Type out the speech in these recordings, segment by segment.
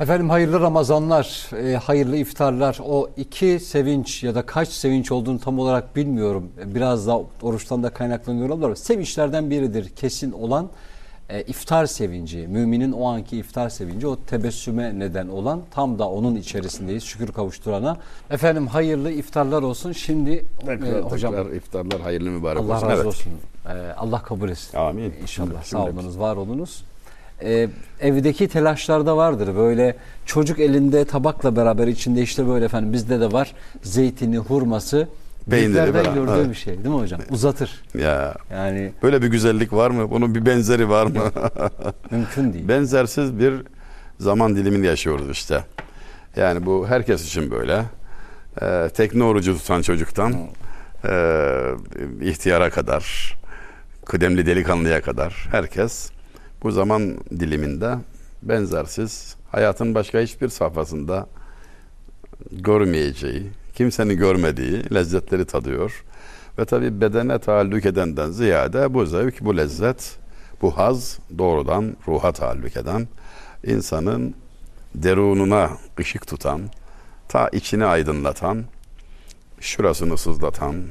Efendim hayırlı Ramazanlar, e, hayırlı iftarlar. O iki sevinç ya da kaç sevinç olduğunu tam olarak bilmiyorum. Biraz da oruçtan da kaynaklanıyor olabilir. Sevinçlerden biridir kesin olan e, iftar sevinci. Müminin o anki iftar sevinci o tebessüme neden olan tam da onun içerisindeyiz. Şükür kavuşturana. Efendim hayırlı iftarlar olsun. Şimdi Tekrar, e, hocam tekrar iftarlar hayırlı mübarek Allah olsun. razı Evet. olsun. E, Allah kabul etsin. Amin. İnşallah. Cümle- Sağ olunuz, var olunuz. Ee, evdeki telaşlarda vardır. Böyle çocuk elinde tabakla beraber içinde işte böyle efendim bizde de var. Zeytini, hurması. Büyüklerden falan, gördüğü evet. bir şey değil mi hocam? Uzatır. Ya Yani böyle bir güzellik var mı? Bunun bir benzeri var mı? mümkün değil. Benzersiz bir zaman dilimini yaşıyoruz işte. Yani bu herkes için böyle. Ee, tekne orucu tutan çocuktan e, ihtiyara kadar, kıdemli delikanlıya kadar herkes bu zaman diliminde benzersiz hayatın başka hiçbir safhasında görmeyeceği, kimsenin görmediği lezzetleri tadıyor. Ve tabi bedene taallük edenden ziyade bu zevk, bu lezzet, bu haz doğrudan ruha taallük eden, insanın derununa ışık tutan, ta içini aydınlatan, şurasını sızlatan,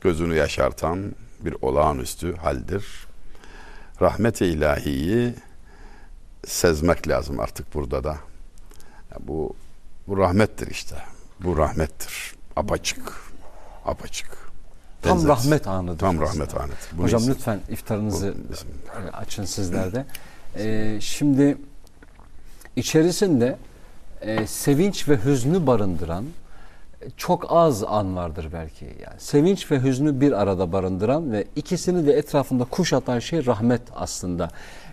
gözünü yaşartan bir olağanüstü haldir. Rahmet-i ilahiyi sezmek lazım artık burada da. Bu bu rahmettir işte. Bu rahmettir. Apaçık. Apaçık. Tam Benzersiz. rahmet anıdır. Tam rahmet anıdır. Bunu Hocam his- lütfen iftarınızı bu- bizim- e, açın sizler de. Ee, şimdi içerisinde e, sevinç ve hüznü barındıran çok az an vardır belki. Yani sevinç ve hüznü bir arada barındıran ve ikisini de etrafında kuşatan şey rahmet aslında.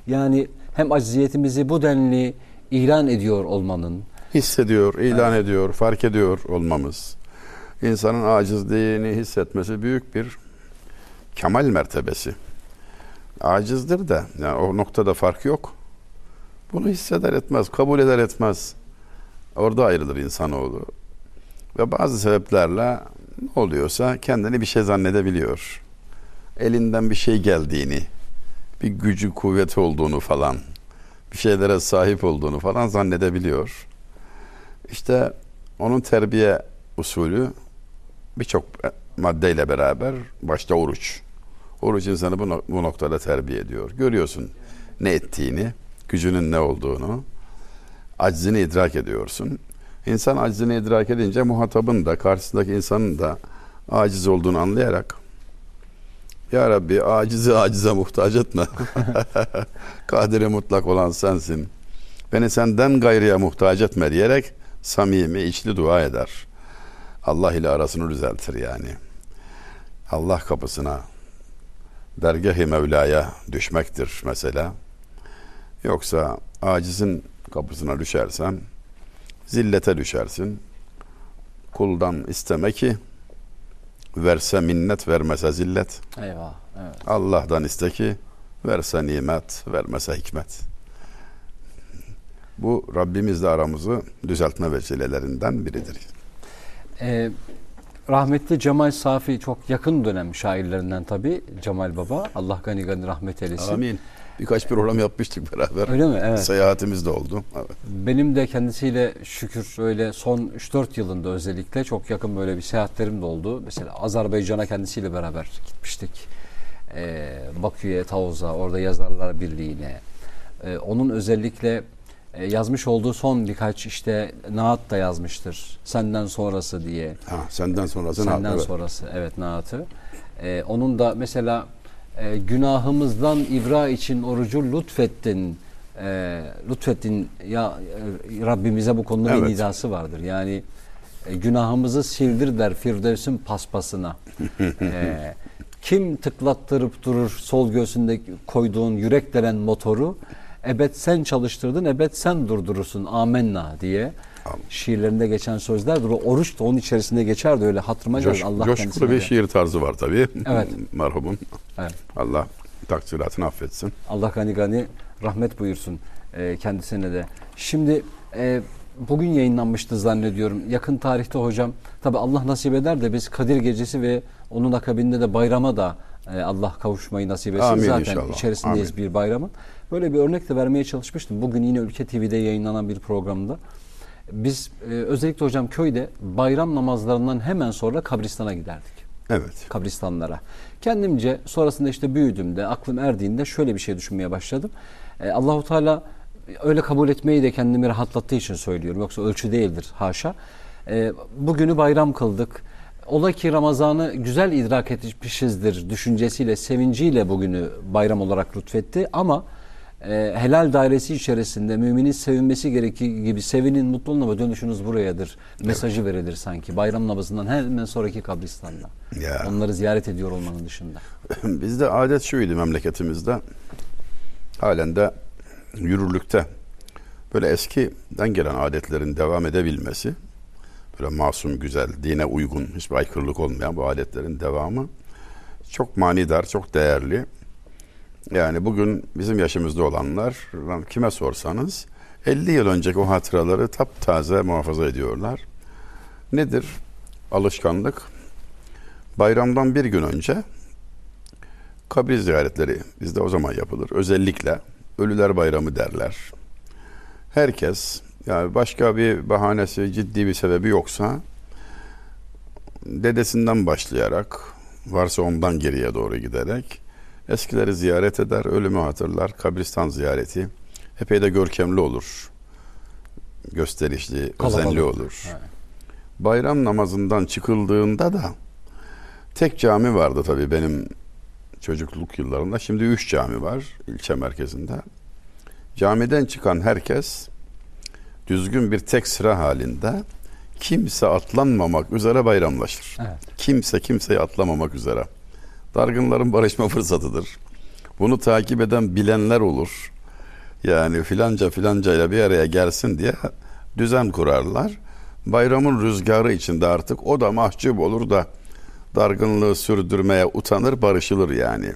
Yani hem acziyetimizi bu denli ilan ediyor olmanın, hissediyor, ilan ediyor, fark ediyor olmamız. İnsanın acizliğini hissetmesi büyük bir kemal mertebesi. Acizdir de yani o noktada fark yok. Bunu hisseder etmez, kabul eder etmez. Orada ayrılır insanoğlu. Ve bazı sebeplerle ne oluyorsa kendini bir şey zannedebiliyor. Elinden bir şey geldiğini, bir gücü kuvveti olduğunu falan, bir şeylere sahip olduğunu falan zannedebiliyor. İşte onun terbiye usulü birçok maddeyle beraber başta oruç. Oruç insanı bu, no- bu noktada terbiye ediyor. Görüyorsun ne ettiğini, gücünün ne olduğunu, aczini idrak ediyorsun. İnsan aczini idrak edince muhatabın da karşısındaki insanın da aciz olduğunu anlayarak Ya Rabbi acizi acize muhtaç etme. Kadiri mutlak olan sensin. Beni senden gayrıya muhtaç etme diyerek samimi içli dua eder. Allah ile arasını düzeltir yani. Allah kapısına dergah-ı Mevla'ya düşmektir mesela. Yoksa acizin kapısına düşersen zillete düşersin. Kuldan isteme ki verse minnet vermese zillet. eyvah, evet. Allah'tan iste ki verse nimet, vermese hikmet. Bu Rabbimizle aramızı düzeltme vesilelerinden biridir. Ee, rahmetli Cemal Safi çok yakın dönem şairlerinden tabi Cemal Baba. Allah gani gani rahmet eylesin. Amin. Birkaç program yapmıştık beraber. Öyle mi? Evet. Seyahatimiz de oldu. Evet. Benim de kendisiyle şükür öyle son 3-4 yılında özellikle çok yakın böyle bir seyahatlerim de oldu. Mesela Azerbaycan'a kendisiyle beraber gitmiştik. Ee, Bakü'ye, Tavuz'a, orada Yazarlar Birliği'ne. Ee, onun özellikle e, yazmış olduğu son birkaç işte naat da yazmıştır. Senden sonrası diye. Ha, senden sonrası Senden yaptı? Evet. sonrası evet naatı. Ee, onun da mesela e, günahımızdan ibra için orucu lütfettin. E, lütfettin ya e, Rabbimize bu konuda bir Evet. nidası vardır. Yani e, günahımızı sildir der Firdevs'in paspasına. E, kim tıklattırıp durur sol göğsünde koyduğun yürek denen motoru ebed sen çalıştırdın ebed sen durdurursun amenna diye şiirlerinde geçen sözlerdir. O oruç da onun içerisinde geçerdi öyle hatırıma Coş. Allah coşkulu bir şiir tarzı var tabii. Evet. Merhumun. Evet. Allah taksiratını affetsin. Allah gani gani rahmet buyursun e, kendisine de. Şimdi e, bugün yayınlanmıştı zannediyorum. Yakın tarihte hocam tabi Allah nasip eder de biz Kadir Gecesi ve onun akabinde de bayrama da E, Allah kavuşmayı nasip etsin. Amin Zaten inşallah. içerisindeyiz bir bayramın. Böyle bir örnek de vermeye çalışmıştım. Bugün yine Ülke TV'de yayınlanan bir programda. Biz e, özellikle hocam köyde bayram namazlarından hemen sonra kabristana giderdik Evet. kabristanlara. Kendimce sonrasında işte büyüdüğümde, aklım erdiğinde şöyle bir şey düşünmeye başladım. Ee, Allahu Teala öyle kabul etmeyi de kendimi rahatlattığı için söylüyorum. Yoksa ölçü değildir haşa. Ee, bugünü bayram kıldık. Ola ki Ramazan'ı güzel idrak etmişizdir düşüncesiyle, sevinciyle bugünü bayram olarak lütfetti. Ama e, helal dairesi içerisinde müminin sevinmesi gerektiği gibi sevinin, mutlu olun ama dönüşünüz burayadır. Mesajı verilir sanki. Bayram namazından hemen sonraki kabristanda. Ya. Onları ziyaret ediyor olmanın dışında. Bizde adet şuydu memleketimizde. Halen de yürürlükte. Böyle eskiden gelen adetlerin devam edebilmesi. Böyle masum, güzel, dine uygun, hiçbir aykırılık olmayan bu adetlerin devamı. Çok manidar, çok değerli. Yani bugün bizim yaşımızda olanlar kime sorsanız 50 yıl önceki o hatıraları taptaze muhafaza ediyorlar. Nedir? Alışkanlık. Bayramdan bir gün önce kabir ziyaretleri bizde o zaman yapılır. Özellikle Ölüler Bayramı derler. Herkes yani başka bir bahanesi, ciddi bir sebebi yoksa dedesinden başlayarak varsa ondan geriye doğru giderek eskileri ziyaret eder, ölümü hatırlar. Kabristan ziyareti epey de görkemli olur. Gösterişli, Kalabalık. özenli olur. Evet. Bayram namazından çıkıldığında da tek cami vardı tabii benim çocukluk yıllarında. Şimdi üç cami var ilçe merkezinde. Camiden çıkan herkes düzgün bir tek sıra halinde kimse atlanmamak üzere bayramlaşır. Evet. Kimse kimseyi atlamamak üzere. Dargınların barışma fırsatıdır. Bunu takip eden bilenler olur. Yani filanca filanca ile bir araya gelsin diye düzen kurarlar. Bayramın rüzgarı içinde artık o da mahcup olur da dargınlığı sürdürmeye utanır barışılır yani.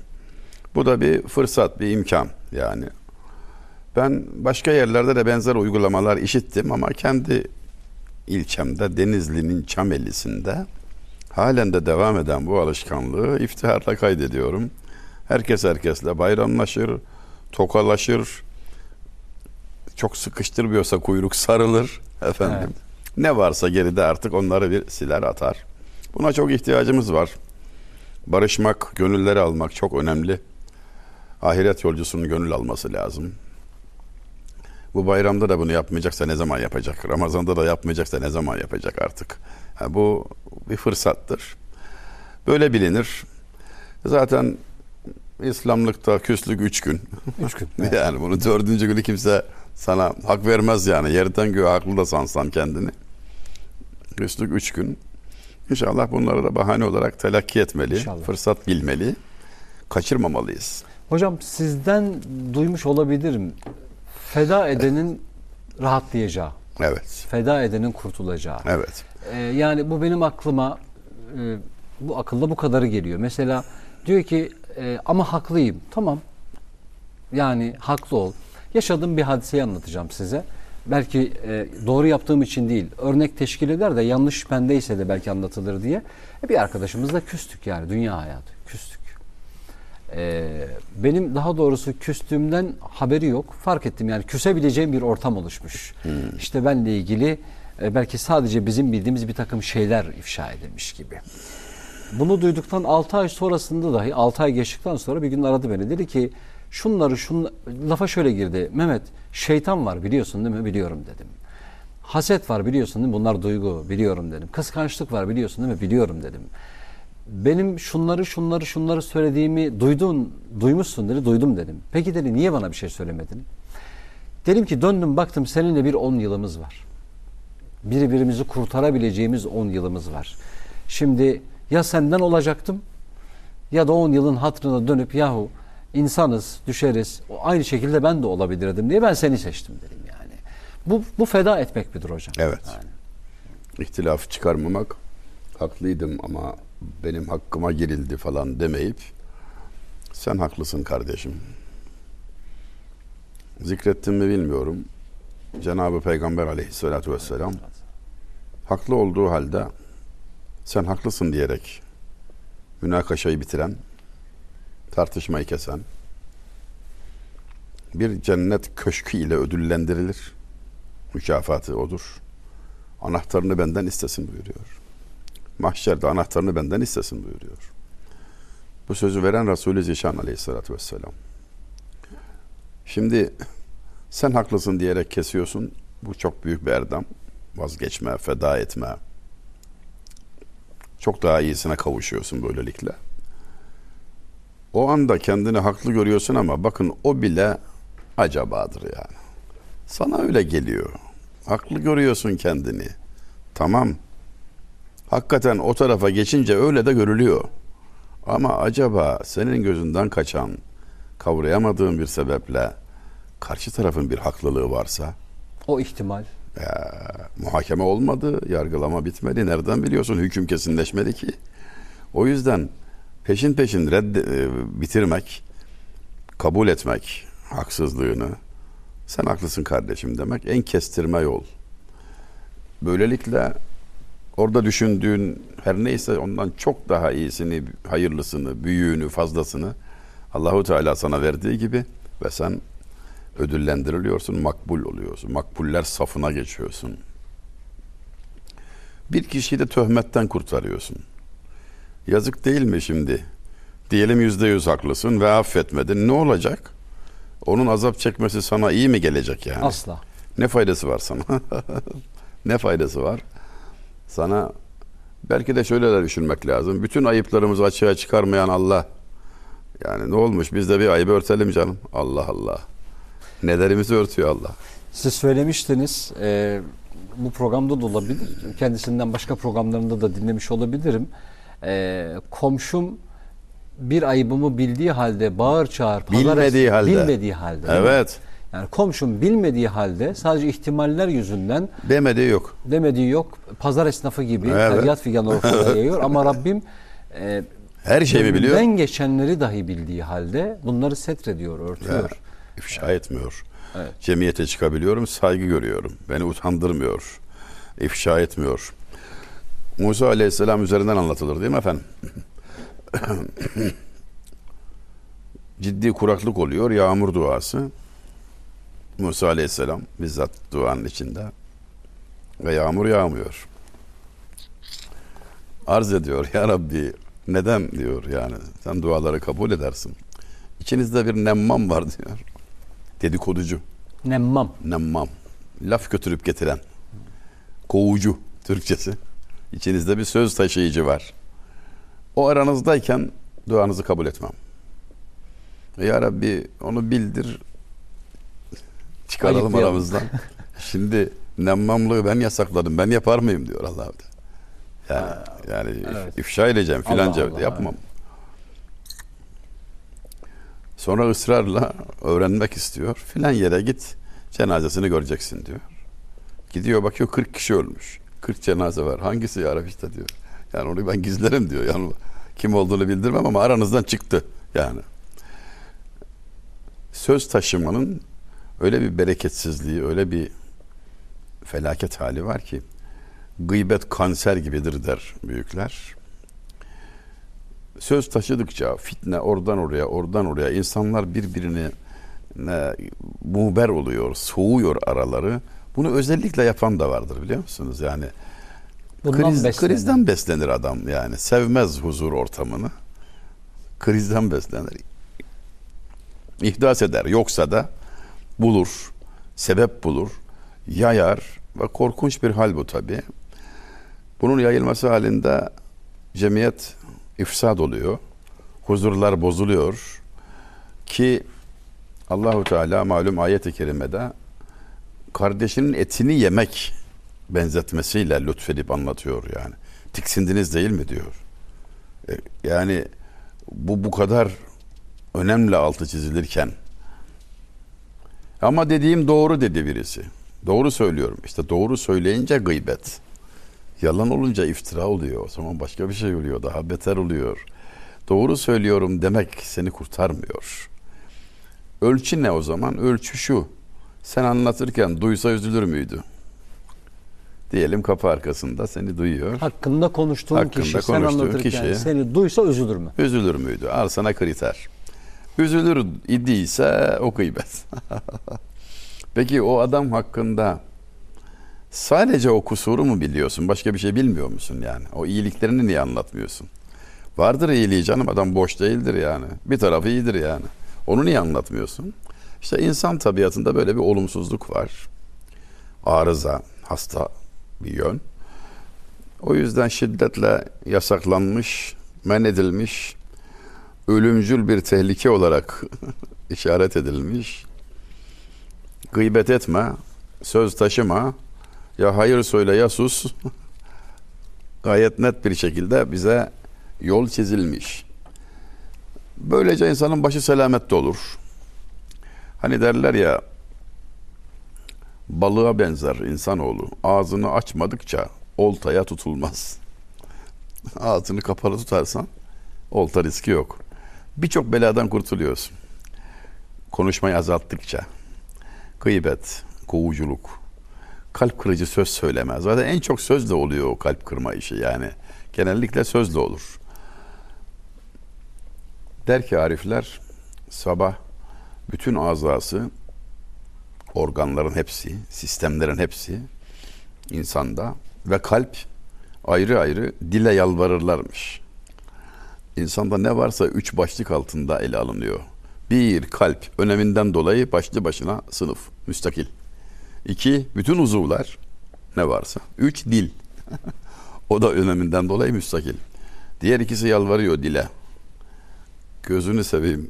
Bu da bir fırsat, bir imkan yani. Ben başka yerlerde de benzer uygulamalar işittim ama kendi ilçemde Denizli'nin Çamelisi'nde halen de devam eden bu alışkanlığı iftiharla kaydediyorum. Herkes herkesle bayramlaşır, tokalaşır. Çok sıkıştırmıyorsa kuyruk sarılır efendim. Evet. Ne varsa geride artık onları bir siler atar. Buna çok ihtiyacımız var. Barışmak, gönülleri almak çok önemli. Ahiret yolcusunun gönül alması lazım. Bu bayramda da bunu yapmayacaksa ne zaman yapacak? Ramazan'da da yapmayacaksa ne zaman yapacak artık? Ha, bu bir fırsattır. Böyle bilinir. Zaten İslamlıkta küslük üç gün. Üç gün. yani bunu dördüncü günü kimse sana hak vermez yani. Yerden göğe haklı da sansan kendini. Küslük üç gün. İnşallah bunları da bahane olarak telakki etmeli. İnşallah. Fırsat bilmeli. Kaçırmamalıyız. Hocam sizden duymuş olabilirim. Feda edenin rahatlayacağı, Evet. feda edenin kurtulacağı. Evet. Ee, yani bu benim aklıma e, bu akılda bu kadarı geliyor. Mesela diyor ki e, ama haklıyım. Tamam. Yani haklı ol. Yaşadığım bir hadiseyi anlatacağım size. Belki e, doğru yaptığım için değil. Örnek teşkil eder de yanlış bendeyse de belki anlatılır diye. E, bir arkadaşımızla küstük yani dünya hayatı. Küstük. Ee, benim daha doğrusu küstüğümden haberi yok. Fark ettim yani küsebileceğim bir ortam oluşmuş. İşte benle ilgili e, belki sadece bizim bildiğimiz bir takım şeyler ifşa edilmiş gibi. Bunu duyduktan 6 ay sonrasında dahi 6 ay geçtikten sonra bir gün aradı beni. Dedi ki şunları şun lafa şöyle girdi. Mehmet şeytan var biliyorsun değil mi? Biliyorum dedim. Haset var biliyorsun değil mi? Bunlar duygu biliyorum dedim. Kıskançlık var biliyorsun değil mi? Biliyorum dedim benim şunları şunları şunları söylediğimi duydun, duymuşsun dedi. Duydum dedim. Peki dedi niye bana bir şey söylemedin? Dedim ki döndüm baktım seninle bir 10 yılımız var. Birbirimizi kurtarabileceğimiz 10 yılımız var. Şimdi ya senden olacaktım ya da 10 yılın hatırına dönüp yahu insanız, düşeriz. O aynı şekilde ben de olabilirdim diye ben seni seçtim dedim yani. Bu, bu feda etmek midir hocam? Evet. Yani. İhtilafı çıkarmamak haklıydım ama benim hakkıma girildi falan demeyip sen haklısın kardeşim. Zikrettim mi bilmiyorum. Cenab-ı Peygamber aleyhissalatü vesselam haklı olduğu halde sen haklısın diyerek münakaşayı bitiren tartışmayı kesen bir cennet köşkü ile ödüllendirilir. Mükafatı odur. Anahtarını benden istesin buyuruyor. Mahşerde anahtarını benden istesin buyuruyor. Bu sözü veren Resulü Zişan aleyhissalatü vesselam. Şimdi sen haklısın diyerek kesiyorsun. Bu çok büyük bir erdem. Vazgeçme, feda etme. Çok daha iyisine kavuşuyorsun böylelikle. O anda kendini haklı görüyorsun ama bakın o bile acabadır yani. Sana öyle geliyor. Haklı görüyorsun kendini. Tamam. Hakikaten o tarafa geçince öyle de görülüyor. Ama acaba senin gözünden kaçan, kavrayamadığın bir sebeple karşı tarafın bir haklılığı varsa O ihtimal. Ya, muhakeme olmadı, yargılama bitmedi. Nereden biliyorsun? Hüküm kesinleşmedi ki. O yüzden peşin peşin red e, bitirmek, kabul etmek haksızlığını, sen haklısın kardeşim demek en kestirme yol. Böylelikle orada düşündüğün her neyse ondan çok daha iyisini, hayırlısını, büyüğünü, fazlasını Allahu Teala sana verdiği gibi ve sen ödüllendiriliyorsun, makbul oluyorsun. Makbuller safına geçiyorsun. Bir kişiyi de töhmetten kurtarıyorsun. Yazık değil mi şimdi? Diyelim yüzde yüz haklısın ve affetmedin. Ne olacak? Onun azap çekmesi sana iyi mi gelecek yani? Asla. Ne faydası var sana? ne faydası var? Sana belki de şöyle de düşünmek lazım. Bütün ayıplarımızı açığa çıkarmayan Allah. Yani ne olmuş? Biz de bir ayıbı örtelim canım. Allah Allah. Nelerimizi örtüyor Allah. Siz söylemiştiniz e, bu programda da olabilir. Kendisinden başka programlarında da dinlemiş olabilirim. E, komşum bir ayıbımı bildiği halde bağır çağır. pazar Bilmediği halde. Bilmediği halde. Evet. Yani komşum bilmediği halde sadece ihtimaller yüzünden Demediği yok. demediği yok. Pazar esnafı gibi Evet. feryat figan yayıyor. Ama Rabbim e, Her şeyi biliyor. Ben geçenleri dahi bildiği halde bunları setrediyor, örtüyor. Ya, ifşa etmiyor. Evet. Cemiyete çıkabiliyorum, saygı görüyorum. Beni utandırmıyor. ifşa etmiyor. Musa Aleyhisselam üzerinden anlatılır değil mi efendim? Ciddi kuraklık oluyor, yağmur duası. Musa Aleyhisselam bizzat duanın içinde ve yağmur yağmıyor. Arz ediyor ya Rabbi neden diyor yani sen duaları kabul edersin. İçinizde bir nemmam var diyor. Dedikoducu. Nemmam. Nemmam. Laf götürüp getiren. Kovucu Türkçesi. İçinizde bir söz taşıyıcı var. O aranızdayken duanızı kabul etmem. Ya Rabbi onu bildir. Çıkaralım Ayıklayalım. aramızdan. Şimdi nemmamlığı ben yasakladım. Ben yapar mıyım diyor Allah. Yani, yani if- evet. ifşa edeceğim filanca Allah Allah, yapmam. Sonra ısrarla öğrenmek istiyor. Filan yere git cenazesini göreceksin diyor. Gidiyor bakıyor 40 kişi ölmüş. 40 cenaze var. Hangisi ya işte diyor. Yani onu ben gizlerim diyor. Yani kim olduğunu bildirmem ama aranızdan çıktı yani. Söz taşımanın öyle bir bereketsizliği, öyle bir felaket hali var ki gıybet kanser gibidir der büyükler. Söz taşıdıkça fitne oradan oraya, oradan oraya insanlar birbirini ne, muber oluyor, soğuyor araları. Bunu özellikle yapan da vardır biliyor musunuz? Yani Bundan kriz, beslenen. krizden beslenir adam yani. Sevmez huzur ortamını. Krizden beslenir. İhdas eder. Yoksa da bulur. Sebep bulur. Yayar. Ve korkunç bir hal bu tabi. Bunun yayılması halinde cemiyet ifsad oluyor. Huzurlar bozuluyor. Ki Allahu Teala malum ayet-i kerimede kardeşinin etini yemek benzetmesiyle lütfedip anlatıyor yani. Tiksindiniz değil mi diyor. E, Yani bu bu kadar önemli altı çizilirken ama dediğim doğru dedi birisi. Doğru söylüyorum. İşte doğru söyleyince gıybet. Yalan olunca iftira oluyor. O zaman başka bir şey oluyor. Daha beter oluyor. Doğru söylüyorum demek seni kurtarmıyor. Ölçü ne o zaman? Ölçü şu. Sen anlatırken duysa üzülür müydü? Diyelim kapı arkasında seni duyuyor. Hakkında konuştuğun Hakkında kişi sen konuştuğun anlatırken kişi- seni duysa üzülür mü? Üzülür müydü? Al sana kriter. Üzülür idiyse o gıybet. Peki o adam hakkında sadece o kusuru mu biliyorsun? Başka bir şey bilmiyor musun yani? O iyiliklerini niye anlatmıyorsun? Vardır iyiliği canım adam boş değildir yani. Bir tarafı iyidir yani. Onu niye anlatmıyorsun? İşte insan tabiatında böyle bir olumsuzluk var. Arıza, hasta bir yön. O yüzden şiddetle yasaklanmış, men edilmiş, ölümcül bir tehlike olarak işaret edilmiş. Gıybet etme, söz taşıma, ya hayır söyle ya sus. Gayet net bir şekilde bize yol çizilmiş. Böylece insanın başı selamette olur. Hani derler ya balığa benzer insanoğlu. Ağzını açmadıkça oltaya tutulmaz. Ağzını kapalı tutarsan olta riski yok. Birçok beladan kurtuluyorsun. Konuşmayı azalttıkça. Gıybet, kovuculuk, kalp kırıcı söz söylemez. Zaten en çok sözle oluyor o kalp kırma işi yani. Genellikle sözle olur. Der ki Arifler sabah bütün azası organların hepsi, sistemlerin hepsi insanda ve kalp ayrı ayrı dile yalvarırlarmış. İnsanda ne varsa üç başlık altında ele alınıyor. Bir, kalp öneminden dolayı başlı başına sınıf, müstakil. İki, bütün uzuvlar ne varsa. Üç, dil. o da öneminden dolayı müstakil. Diğer ikisi yalvarıyor dile. Gözünü seveyim.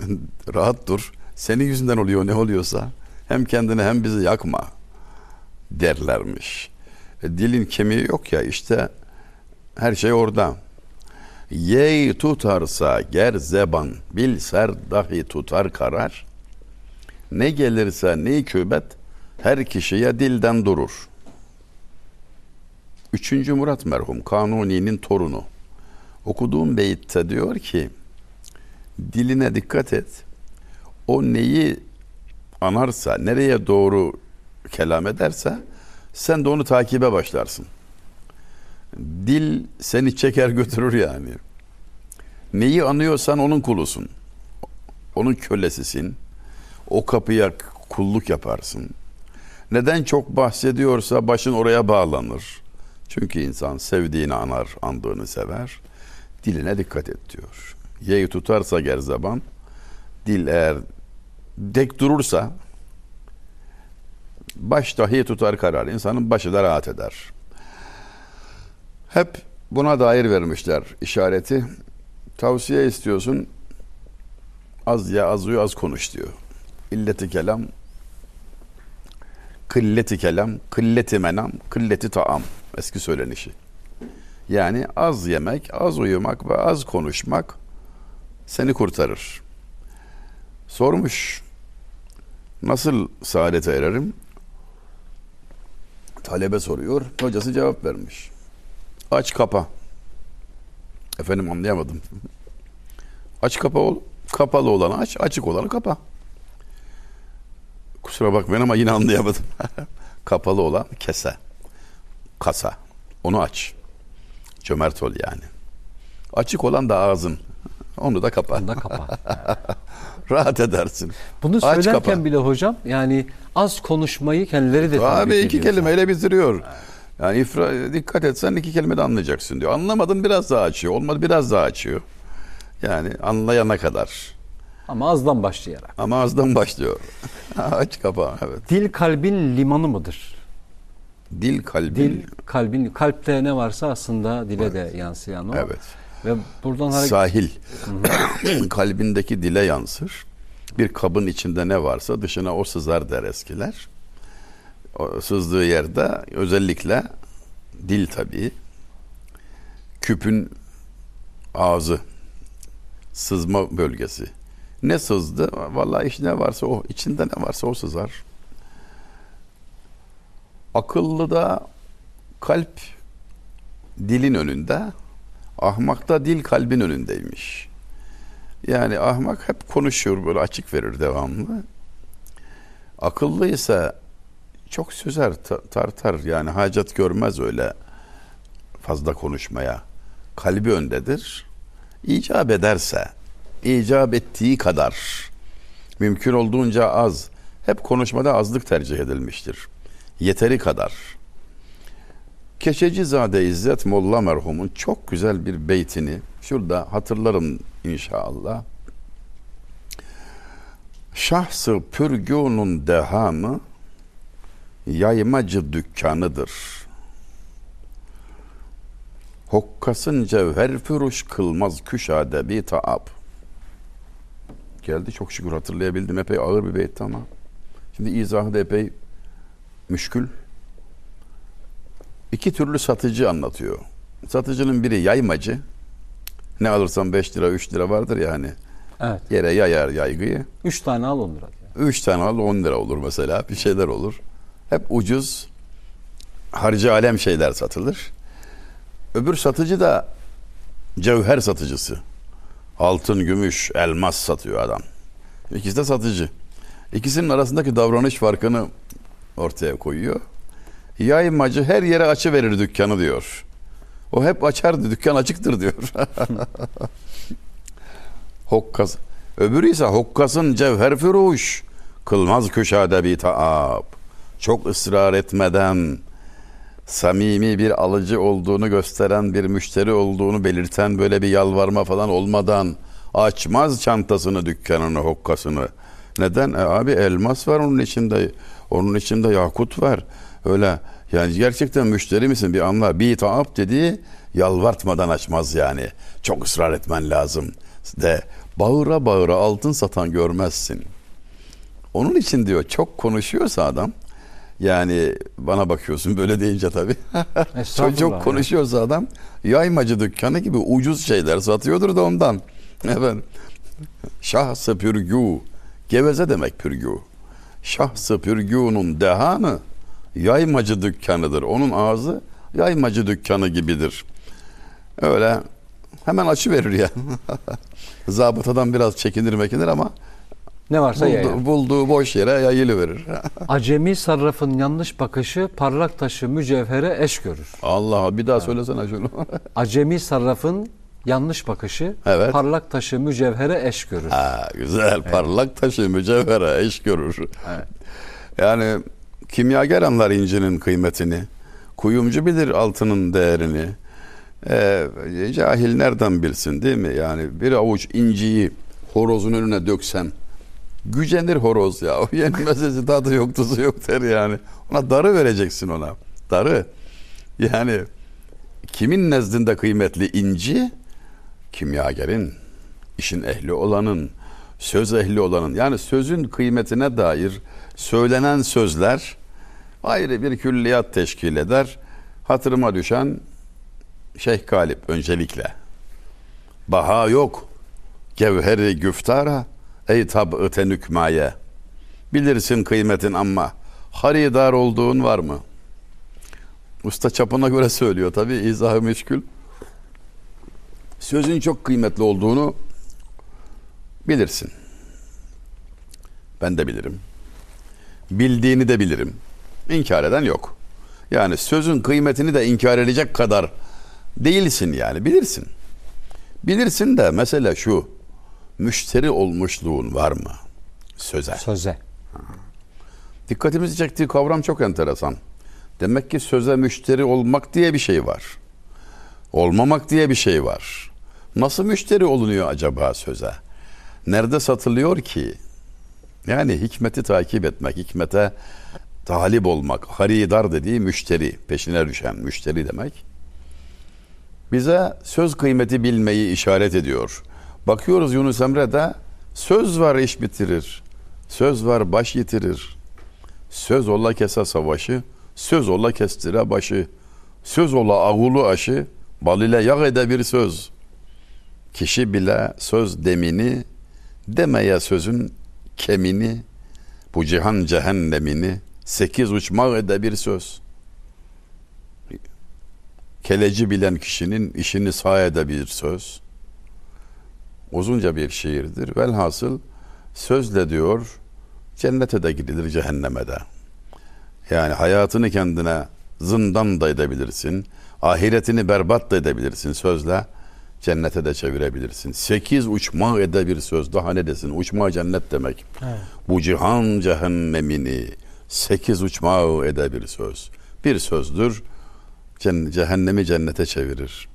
Rahat dur. Senin yüzünden oluyor ne oluyorsa. Hem kendini hem bizi yakma derlermiş. E, dilin kemiği yok ya işte her şey orada. Yey tutarsa ger zeban, bilser dahi tutar karar. Ne gelirse ne kübet, her kişiye dilden durur. Üçüncü Murat merhum Kanuni'nin torunu. Okuduğum beyitte diyor ki, diline dikkat et. O neyi anarsa, nereye doğru kelam ederse, sen de onu takibe başlarsın. Dil seni çeker götürür yani. Neyi anıyorsan onun kulusun. Onun kölesisin. O kapıya kulluk yaparsın. Neden çok bahsediyorsa başın oraya bağlanır. Çünkü insan sevdiğini anar, andığını sever. Diline dikkat et diyor. Yeyi tutarsa gerzaban, dil eğer dek durursa baş dahi tutar karar. İnsanın başı da rahat eder. Hep buna dair vermişler işareti. Tavsiye istiyorsun. Az ya az uyu az konuş diyor. İlleti kelam kılleti kelam, kılleti menam, kılleti taam. Eski söylenişi. Yani az yemek, az uyumak ve az konuşmak seni kurtarır. Sormuş. Nasıl saadete ererim? Talebe soruyor. Hocası cevap vermiş. Aç kapa. Efendim anlayamadım. Aç kapa ol. Kapalı olanı aç, açık olanı kapa. Kusura bakmayın ama yine anlayamadım. Kapalı olan kese. Kasa. Onu aç. Cömert ol yani. Açık olan da ağzın. Onu da kapa. Onu da kapa. Rahat edersin. Bunu Aç söylerken kapa. bile hocam yani az konuşmayı kendileri de Abi iki kelimeyle bitiriyor. Yani ifra, dikkat etsen iki kelime de anlayacaksın diyor. Anlamadın biraz daha açıyor. Olmadı biraz daha açıyor. Yani anlayana kadar. Ama azdan başlayarak. Ama azdan başlıyor. Aç kapa evet. Dil kalbin limanı mıdır? Dil kalbin. Dil kalbin kalpte ne varsa aslında dile de yansıyan o. Evet. Ve buradan hareket Sahil. Kalbindeki dile yansır. Bir kabın içinde ne varsa dışına o sızar der eskiler. O sızdığı yerde özellikle dil tabii. Küpün ağzı. Sızma bölgesi. Ne sızdı? Vallahi iş ne varsa o. içinde ne varsa o sızar. Akıllı da kalp dilin önünde. Ahmakta dil kalbin önündeymiş. Yani ahmak hep konuşuyor böyle açık verir devamlı. Akıllı ise çok sözer ta- tartar yani hacet görmez öyle fazla konuşmaya. Kalbi öndedir. İcap ederse icap ettiği kadar mümkün olduğunca az hep konuşmada azlık tercih edilmiştir. Yeteri kadar. Keçecizade İzzet Molla merhumun çok güzel bir beytini şurada hatırlarım inşallah. Şahsı pürgünün dehamı yaymacı dükkanıdır. Hokkasın cevher füruş kılmaz küşade bir taab. Geldi çok şükür hatırlayabildim. Epey ağır bir beytti ama. Şimdi izahı da epey müşkül. İki türlü satıcı anlatıyor. Satıcının biri yaymacı. Ne alırsan 5 lira 3 lira vardır ya hani. Evet. Yere yayar yaygıyı. 3 tane al 10 lira. diyor. 3 tane al 10 lira olur mesela. Bir şeyler olur. Hep ucuz harcı alem şeyler satılır. Öbür satıcı da cevher satıcısı. Altın, gümüş, elmas satıyor adam. İkisi de satıcı. İkisinin arasındaki davranış farkını ortaya koyuyor. Yaymacı her yere açı verir dükkanı diyor. O hep açardı dükkan açıktır diyor. Hokkas. Öbürü ise hokkasın cevher füruş. Kılmaz köşade bir taab. Çok ısrar etmeden samimi bir alıcı olduğunu gösteren bir müşteri olduğunu belirten böyle bir yalvarma falan olmadan açmaz çantasını dükkanını hokkasını. Neden? E abi elmas var onun içinde. Onun içinde yakut var. Öyle yani gerçekten müşteri misin bir anla. Bir taab dediği yalvartmadan açmaz yani. Çok ısrar etmen lazım. De bağıra bağıra altın satan görmezsin. Onun için diyor çok konuşuyorsa adam yani bana bakıyorsun böyle deyince tabii. Çok ya. konuşuyorsa adam yaymacı dükkanı gibi ucuz şeyler satıyordur da ondan. Efendim. Şahsı pürgü. Geveze demek pürgü. Şahsı pürgünün dehanı yaymacı dükkanıdır. Onun ağzı yaymacı dükkanı gibidir. Öyle hemen açı verir ya. Zabıtadan biraz çekinir mekinir ama Ne varsa buldu, bulduğu boş yere yayılı verir. Acemi sarrafın yanlış bakışı parlak taşı mücevhere eş görür. Allah bir daha söylesene şunu. Acemi sarrafın yanlış bakışı Evet. parlak taşı mücevhere eş görür. ha, güzel parlak taşı mücevhere eş görür. Evet. Yani kimyager anlar incinin kıymetini. Kuyumcu bilir altının değerini. Ee, cahil nereden bilsin değil mi? Yani bir avuç inciyi horozun önüne döksen gücenir horoz ya. O yenmesi tadı yok tuzu yok der yani. Ona darı vereceksin ona. Darı. Yani kimin nezdinde kıymetli inci? Kimyagerin, işin ehli olanın, söz ehli olanın. Yani sözün kıymetine dair söylenen sözler ayrı bir külliyat teşkil eder. Hatırıma düşen Şeyh Galip öncelikle. Baha yok. Gevheri güftara ey tab'ı tenükmaye. Bilirsin kıymetin ama haridar olduğun var mı? Usta çapına göre söylüyor tabi izahı meşgul. Sözün çok kıymetli olduğunu bilirsin. Ben de bilirim. Bildiğini de bilirim. İnkar eden yok. Yani sözün kıymetini de inkar edecek kadar değilsin yani bilirsin. Bilirsin de mesele şu. Müşteri olmuşluğun var mı? Söze. Söze. Dikkatimizi çektiği kavram çok enteresan. Demek ki söze müşteri olmak diye bir şey var. Olmamak diye bir şey var. Nasıl müşteri olunuyor acaba söze? Nerede satılıyor ki? Yani hikmeti takip etmek, hikmete talip olmak, haridar dediği müşteri, peşine düşen müşteri demek. Bize söz kıymeti bilmeyi işaret ediyor. Bakıyoruz Yunus Emre'de söz var iş bitirir. Söz var baş yitirir. Söz ola kese savaşı, söz ola kestire başı. Söz ola ağulu aşı, bal ile yağ ede bir söz. Kişi bile söz demini, demeye sözün kemini, bu cihan cehennemini, sekiz uçmak ede bir söz. Keleci bilen kişinin işini sağ ede bir söz. Uzunca bir şiirdir. Velhasıl sözle diyor cennete de gidilir cehenneme de. Yani hayatını kendine zindan da edebilirsin. Ahiretini berbat da edebilirsin sözle. cennete de çevirebilirsin. Sekiz uçma ede bir söz daha ne desin? Uçma cennet demek. Evet. Bu cihan cehennemini sekiz uçma ede bir söz. Bir sözdür cehennemi cennete çevirir.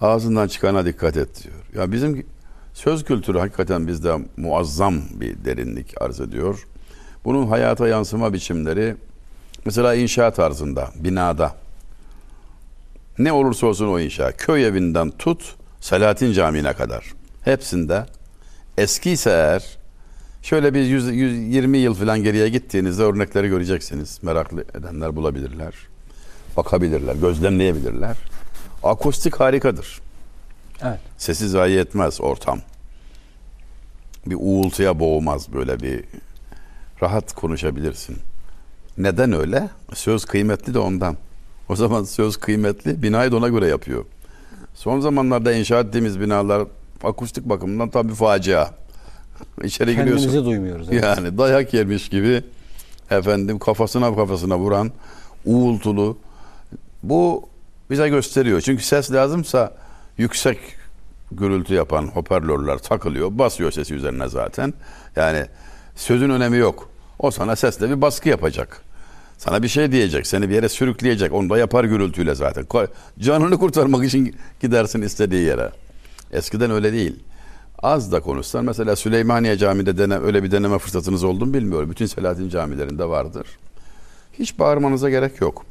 Ağzından çıkana dikkat et diyor. Ya bizim söz kültürü hakikaten bizde muazzam bir derinlik arz ediyor. Bunun hayata yansıma biçimleri mesela inşaat tarzında, binada ne olursa olsun o inşa. Köy evinden tut Selahattin Camii'ne kadar. Hepsinde eskiyse eğer şöyle bir 100, 120 yıl falan geriye gittiğinizde örnekleri göreceksiniz. Meraklı edenler bulabilirler. Bakabilirler, gözlemleyebilirler. Akustik harikadır. Evet. Sesi zayi etmez ortam. Bir uğultuya boğmaz böyle bir rahat konuşabilirsin. Neden öyle? Söz kıymetli de ondan. O zaman söz kıymetli, binayı da ona göre yapıyor. Son zamanlarda inşa ettiğimiz binalar akustik bakımından tabii facia. İçeri giriyorsun. Kendimizi duymuyoruz. evet. Yani dayak yemiş gibi efendim kafasına kafasına vuran uğultulu bu bize gösteriyor. Çünkü ses lazımsa yüksek gürültü yapan hoparlörler takılıyor. Basıyor sesi üzerine zaten. Yani sözün önemi yok. O sana sesle bir baskı yapacak. Sana bir şey diyecek. Seni bir yere sürükleyecek. Onu da yapar gürültüyle zaten. Canını kurtarmak için gidersin istediği yere. Eskiden öyle değil. Az da konuşsan mesela Süleymaniye Camii'de dene, öyle bir deneme fırsatınız oldu mu bilmiyorum. Bütün Selahattin camilerinde vardır. Hiç bağırmanıza gerek yok.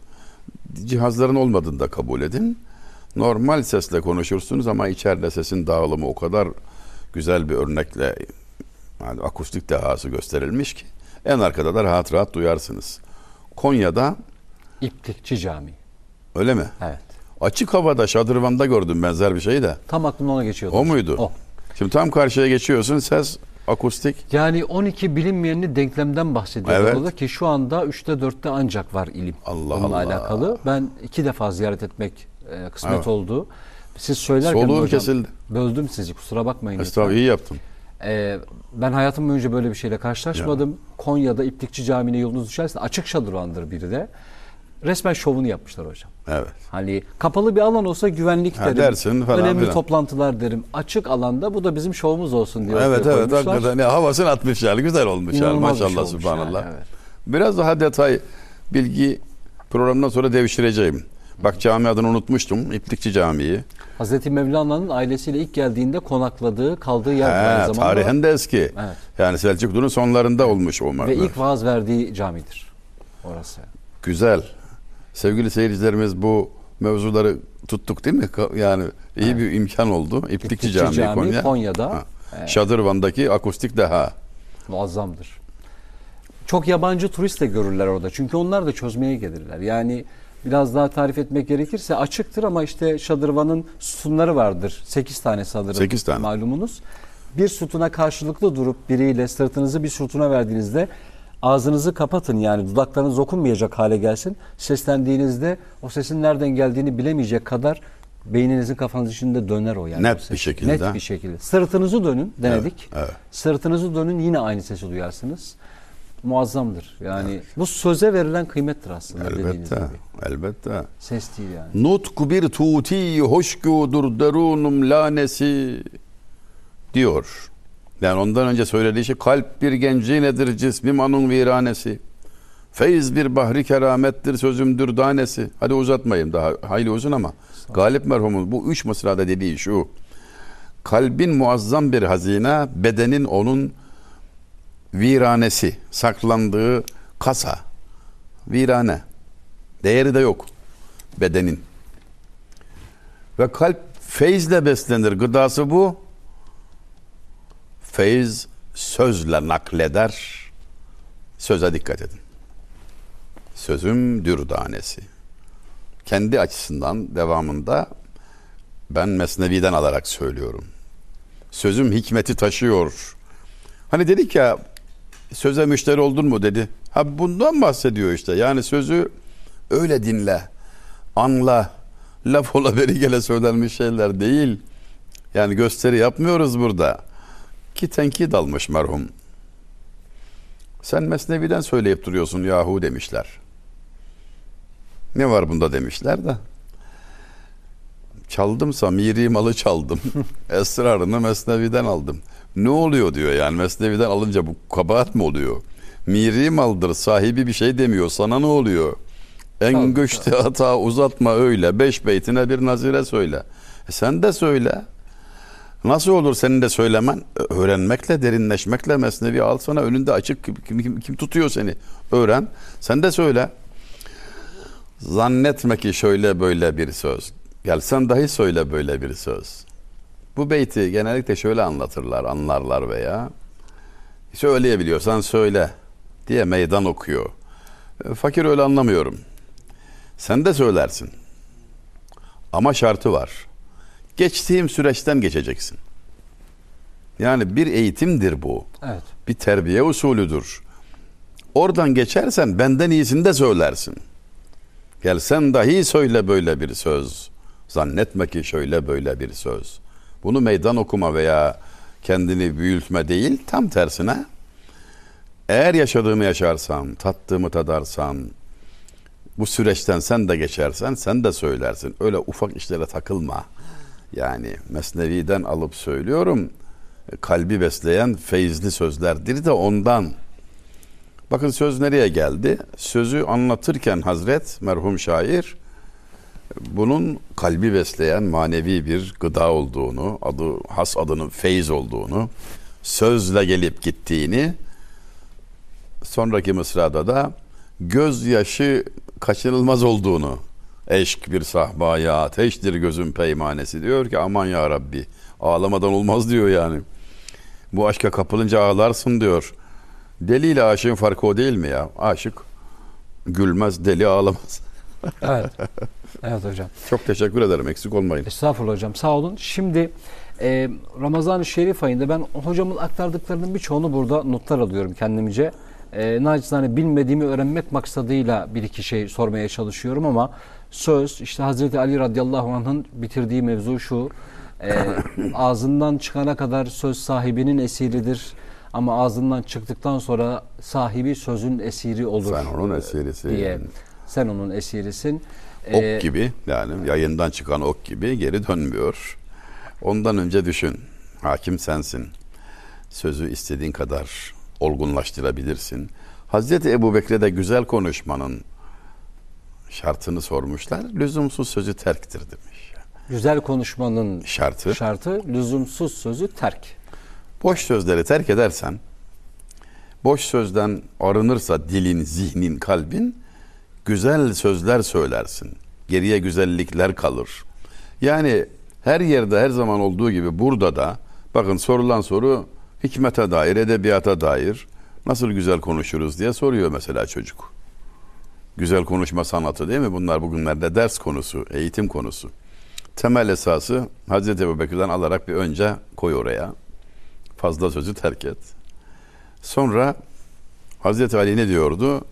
Cihazların olmadığını da kabul edin. Normal sesle konuşursunuz ama içeride sesin dağılımı o kadar güzel bir örnekle yani akustik dehası gösterilmiş ki en arkada da rahat rahat duyarsınız. Konya'da İplikçi Camii. öyle mi? Evet. Açık havada şadırvanda gördüm benzer bir şeyi de. Tam aklımdan ona geçiyordu. O muydu? O. Şimdi tam karşıya geçiyorsun ses akustik. Yani 12 bilinmeyenli denklemden bahsediyor Evet. orada ki şu anda 3'te 4'te ancak var ilim. Allah Bununla Allah. alakalı. Ben iki defa ziyaret etmek e, kısmet Evet. oldu. Siz söylerken Soluğum hocam, kesildi. böldüm sizi kusura bakmayın. Estağfurullah iyi yaptın. Ee, ben hayatım boyunca böyle bir şeyle karşılaşmadım. Konya'da İplikçi Camii'ne yolunuz düşerse açık şadırvandır biri de. Resmen şovunu yapmışlar hocam. Evet. Hani kapalı bir alan olsa güvenlik Ha, derim. dersin falan önemli filan. toplantılar derim. Açık alanda bu da bizim şovumuz olsun diye. Evet evet koymuşlar. hakikaten ya, havasını atmış yani güzel olmuş yani şey maşallah subhanallah. yani, evet. Biraz daha detay bilgi programdan sonra devşireceğim. Bak cami adını unutmuştum. İplikçi Camii. Hazreti Mevlana'nın ailesiyle ilk geldiğinde konakladığı, kaldığı yer aynı He, zamanda. tarihen de eski. Evet. Yani Selçuklu'nun sonlarında olmuş o Ve ilk vaaz verdiği camidir. Orası. Güzel. Sevgili seyircilerimiz bu mevzuları tuttuk değil mi? Yani iyi bir imkan oldu. İplikçi, İplikçi Camii, Camii, Konya. Konya'da. Ha. Evet. Şadırvan'daki akustik deha. Muazzamdır. Çok yabancı turist de görürler orada. Çünkü onlar da çözmeye gelirler. Yani biraz daha tarif etmek gerekirse açıktır ama işte şadırvanın sütunları vardır. 8 tane sanırım. Sekiz tane. Malumunuz. Bir sütuna karşılıklı durup biriyle sırtınızı bir sütuna verdiğinizde ağzınızı kapatın yani dudaklarınız okunmayacak hale gelsin. Seslendiğinizde o sesin nereden geldiğini bilemeyecek kadar beyninizin kafanız içinde döner o yani. Net ses. bir şekilde. Net bir şekilde. Sırtınızı dönün denedik. Evet, evet. Sırtınızı dönün yine aynı sesi duyarsınız. Muazzamdır. Yani bu söze verilen kıymettir aslında dediğiniz Elbette. gibi. Elbette. Ses değil yani. Nutku bir tuti hoşgudur derunum lanesi diyor. Yani ondan önce söylediği şey kalp bir genci nedir cismim anun viranesi. Feyz bir bahri keramettir sözümdür danesi. Hadi uzatmayayım daha hayli uzun ama Galip merhumun bu üç mısrada dediği şu. Kalbin muazzam bir hazine, bedenin onun viranesi, saklandığı kasa. Virane. Değeri de yok bedenin. Ve kalp feyizle beslenir. Gıdası bu. Feyiz sözle nakleder. Söze dikkat edin. Sözüm dürdanesi. Kendi açısından devamında ben Mesnevi'den alarak söylüyorum. Sözüm hikmeti taşıyor. Hani dedik ya söze müşteri oldun mu dedi. Ha bundan bahsediyor işte. Yani sözü öyle dinle, anla, laf ola beri gele söylenmiş şeyler değil. Yani gösteri yapmıyoruz burada. Ki tenkit almış merhum. Sen Mesnevi'den söyleyip duruyorsun yahu demişler. Ne var bunda demişler de. Çaldımsa miri malı çaldım. Esrarını Mesnevi'den aldım. Ne oluyor diyor yani Mesnevi'den alınca bu kabahat mi oluyor? Miri maldır sahibi bir şey demiyor sana ne oluyor? En göçte hata uzatma öyle beş beytine bir nazire söyle. E sen de söyle. Nasıl olur senin de söylemen? Öğrenmekle, derinleşmekle mesnevi al sana önünde açık kim, kim, kim tutuyor seni? Öğren. Sen de söyle. Zannetme ki şöyle böyle bir söz. Gel sen dahi söyle böyle bir söz. Bu beyti genellikle şöyle anlatırlar, anlarlar veya söyleyebiliyorsan söyle diye meydan okuyor. E, Fakir öyle anlamıyorum. Sen de söylersin. Ama şartı var. Geçtiğim süreçten geçeceksin. Yani bir eğitimdir bu. Evet. Bir terbiye usulüdür. Oradan geçersen benden iyisini de söylersin. Gel sen dahi söyle böyle bir söz. Zannetme ki şöyle böyle bir söz. Bunu meydan okuma veya kendini büyütme değil, tam tersine eğer yaşadığımı yaşarsam, tattığımı tadarsam, bu süreçten sen de geçersen sen de söylersin. Öyle ufak işlere takılma. Yani Mesnevi'den alıp söylüyorum. Kalbi besleyen feyizli sözlerdir de ondan. Bakın söz nereye geldi? Sözü anlatırken Hazret merhum şair bunun kalbi besleyen manevi bir gıda olduğunu, adı has adının feyiz olduğunu, sözle gelip gittiğini, sonraki mısrada da gözyaşı kaçınılmaz olduğunu, eşk bir sahbaya ateştir gözün peymanesi diyor ki aman ya Rabbi ağlamadan olmaz diyor yani. Bu aşka kapılınca ağlarsın diyor. Deli ile aşığın farkı o değil mi ya? Aşık gülmez, deli ağlamaz. Evet. Evet hocam. Çok teşekkür ederim. Eksik olmayın. Estağfurullah hocam sağ olun. Şimdi e, Ramazan-ı Şerif ayında ben hocamın aktardıklarının birçoğunu burada notlar alıyorum kendimce. E, nacizane bilmediğimi öğrenmek maksadıyla bir iki şey sormaya çalışıyorum ama söz işte Hazreti Ali radıyallahu anh'ın bitirdiği mevzu şu. E, ağzından çıkana kadar söz sahibinin esiridir. Ama ağzından çıktıktan sonra sahibi sözün esiri olur. Sen onun esirisin. Diye. Sen onun esirisin. Ok E, gibi yani yayından çıkan ok gibi geri dönmüyor. Ondan önce düşün. Hakim sensin. Sözü istediğin kadar olgunlaştırabilirsin. Hazreti Ebu Bekir'e de güzel konuşmanın şartını sormuşlar. Lüzumsuz sözü terktir demiş. Güzel konuşmanın Şartı. şartı lüzumsuz sözü terk. Boş sözleri terk edersen, boş sözden arınırsa dilin, zihnin, kalbin, güzel sözler söylersin. Geriye güzellikler kalır. Yani her yerde her zaman olduğu gibi burada da bakın sorulan soru hikmete dair, edebiyata dair nasıl güzel konuşuruz diye soruyor mesela çocuk. Güzel konuşma sanatı değil mi? Bunlar bugünlerde ders konusu, eğitim konusu. Temel esası Hazreti Ebubekir'den alarak bir önce koy oraya. Fazla sözü terk et. Sonra Hazreti Ali ne diyordu?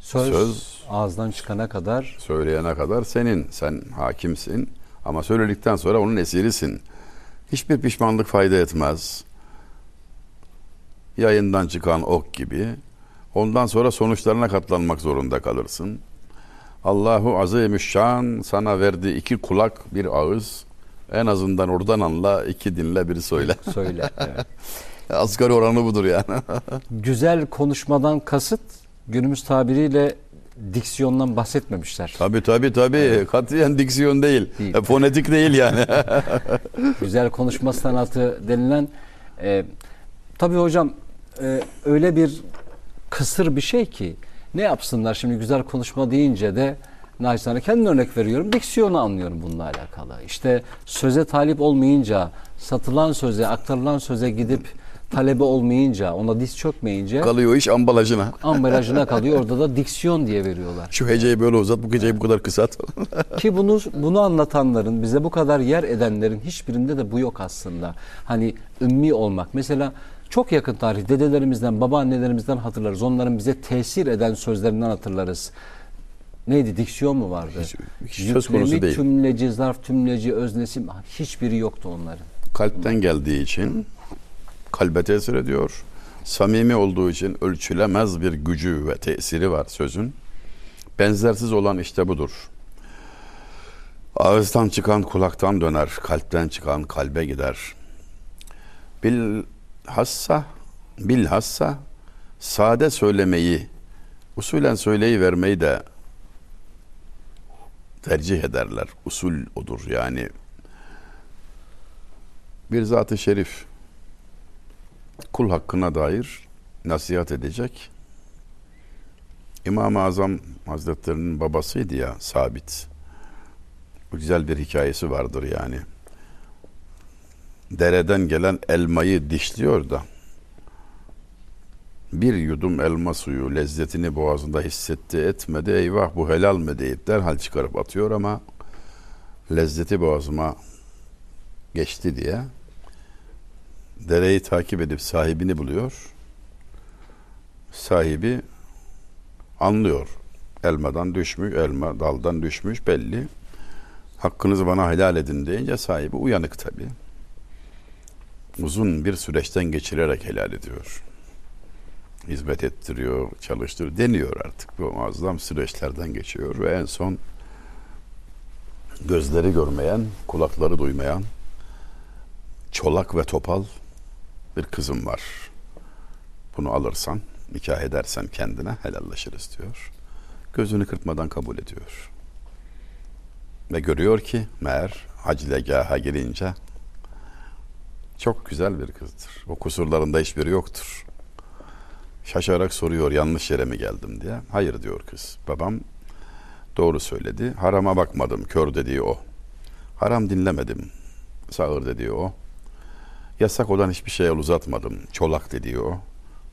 Söz, Söz- ağızdan çıkana kadar Söyleyene kadar senin, sen hakimsin. Ama söyledikten sonra onun esirisin. Hiçbir pişmanlık fayda etmez. Yayından çıkan ok gibi. Ondan sonra sonuçlarına katlanmak zorunda kalırsın. Allahu Azimüşşan sana verdi iki kulak, bir ağız. En azından oradan anla, iki dinle, biri söyle. söyle. Evet. Asgari oranı budur yani. Güzel konuşmadan kasıt günümüz tabiriyle diksiyondan bahsetmemişler. tabii tabii tabii. Katiyen diksiyon değil. Değil. E, fonetik değil yani. Güzel konuşma sanatı denilen e, tabii hocam e, öyle bir kısır bir şey ki ne yapsınlar şimdi güzel konuşma deyince de naçizane kendim örnek veriyorum. Diksiyonu anlıyorum bununla alakalı. İşte söze talip olmayınca, satılan söze, aktarılan söze gidip talebe olmayınca, ona diz çökmeyince Kalıyor iş ambalajına. ambalajına kalıyor. Orada da diksiyon diye veriyorlar. Şu heceyi böyle uzat, bu geceyi bu kadar kısalt. Ki bunu bunu anlatanların, bize bu kadar yer edenlerin hiçbirinde de bu yok aslında. Hani ümmi olmak. Mesela çok yakın tarih dedelerimizden, babaannelerimizden hatırlarız. Onların bize tesir eden sözlerinden hatırlarız. Neydi? Diksiyon mu vardı? Hiç- hiç söz konusu Yüklemi, değil. Tümleci, zarf, tümleci, öznesi hiçbiri yoktu onların. Kalpten geldiği için kalbe tesir ediyor. Samimi olduğu için ölçülemez bir gücü ve tesiri var sözün. Benzersiz olan işte budur. Ağızdan çıkan kulaktan döner, kalpten çıkan kalbe gider. Bilhassa, bilhassa sade söylemeyi, usulen söyleyi vermeyi de tercih ederler. Usul odur yani. Bir zat-ı şerif kul hakkına dair nasihat edecek. İmam-ı Azam Hazretlerinin babasıydı ya Sabit. Güzel bir hikayesi vardır yani. Dereden gelen elmayı dişliyor da bir yudum elma suyu lezzetini boğazında hissetti etmedi eyvah bu helal mi deyip derhal çıkarıp atıyor ama lezzeti boğazıma geçti diye dereyi takip edip sahibini buluyor. Sahibi anlıyor. Elmadan düşmüş, elma daldan düşmüş belli. Hakkınızı bana helal edin deyince sahibi uyanık tabi. Uzun bir süreçten geçirerek helal ediyor. Hizmet ettiriyor, çalıştırıyor, deniyor artık. Bu muazzam süreçlerden geçiyor ve en son gözleri görmeyen, kulakları duymayan, çolak ve topal bir kızım var. Bunu alırsan, nikah edersen kendine helallaşırız diyor. Gözünü kırpmadan kabul ediyor. Ve görüyor ki meğer haclegaha girince çok güzel bir kızdır. O kusurlarında hiçbiri yoktur. Şaşarak soruyor yanlış yere mi geldim diye. Hayır diyor kız. Babam doğru söyledi. Harama bakmadım. Kör dediği o. Haram dinlemedim. Sağır dediği o. Yasak olan hiçbir şeye uzatmadım. Çolak dediği o.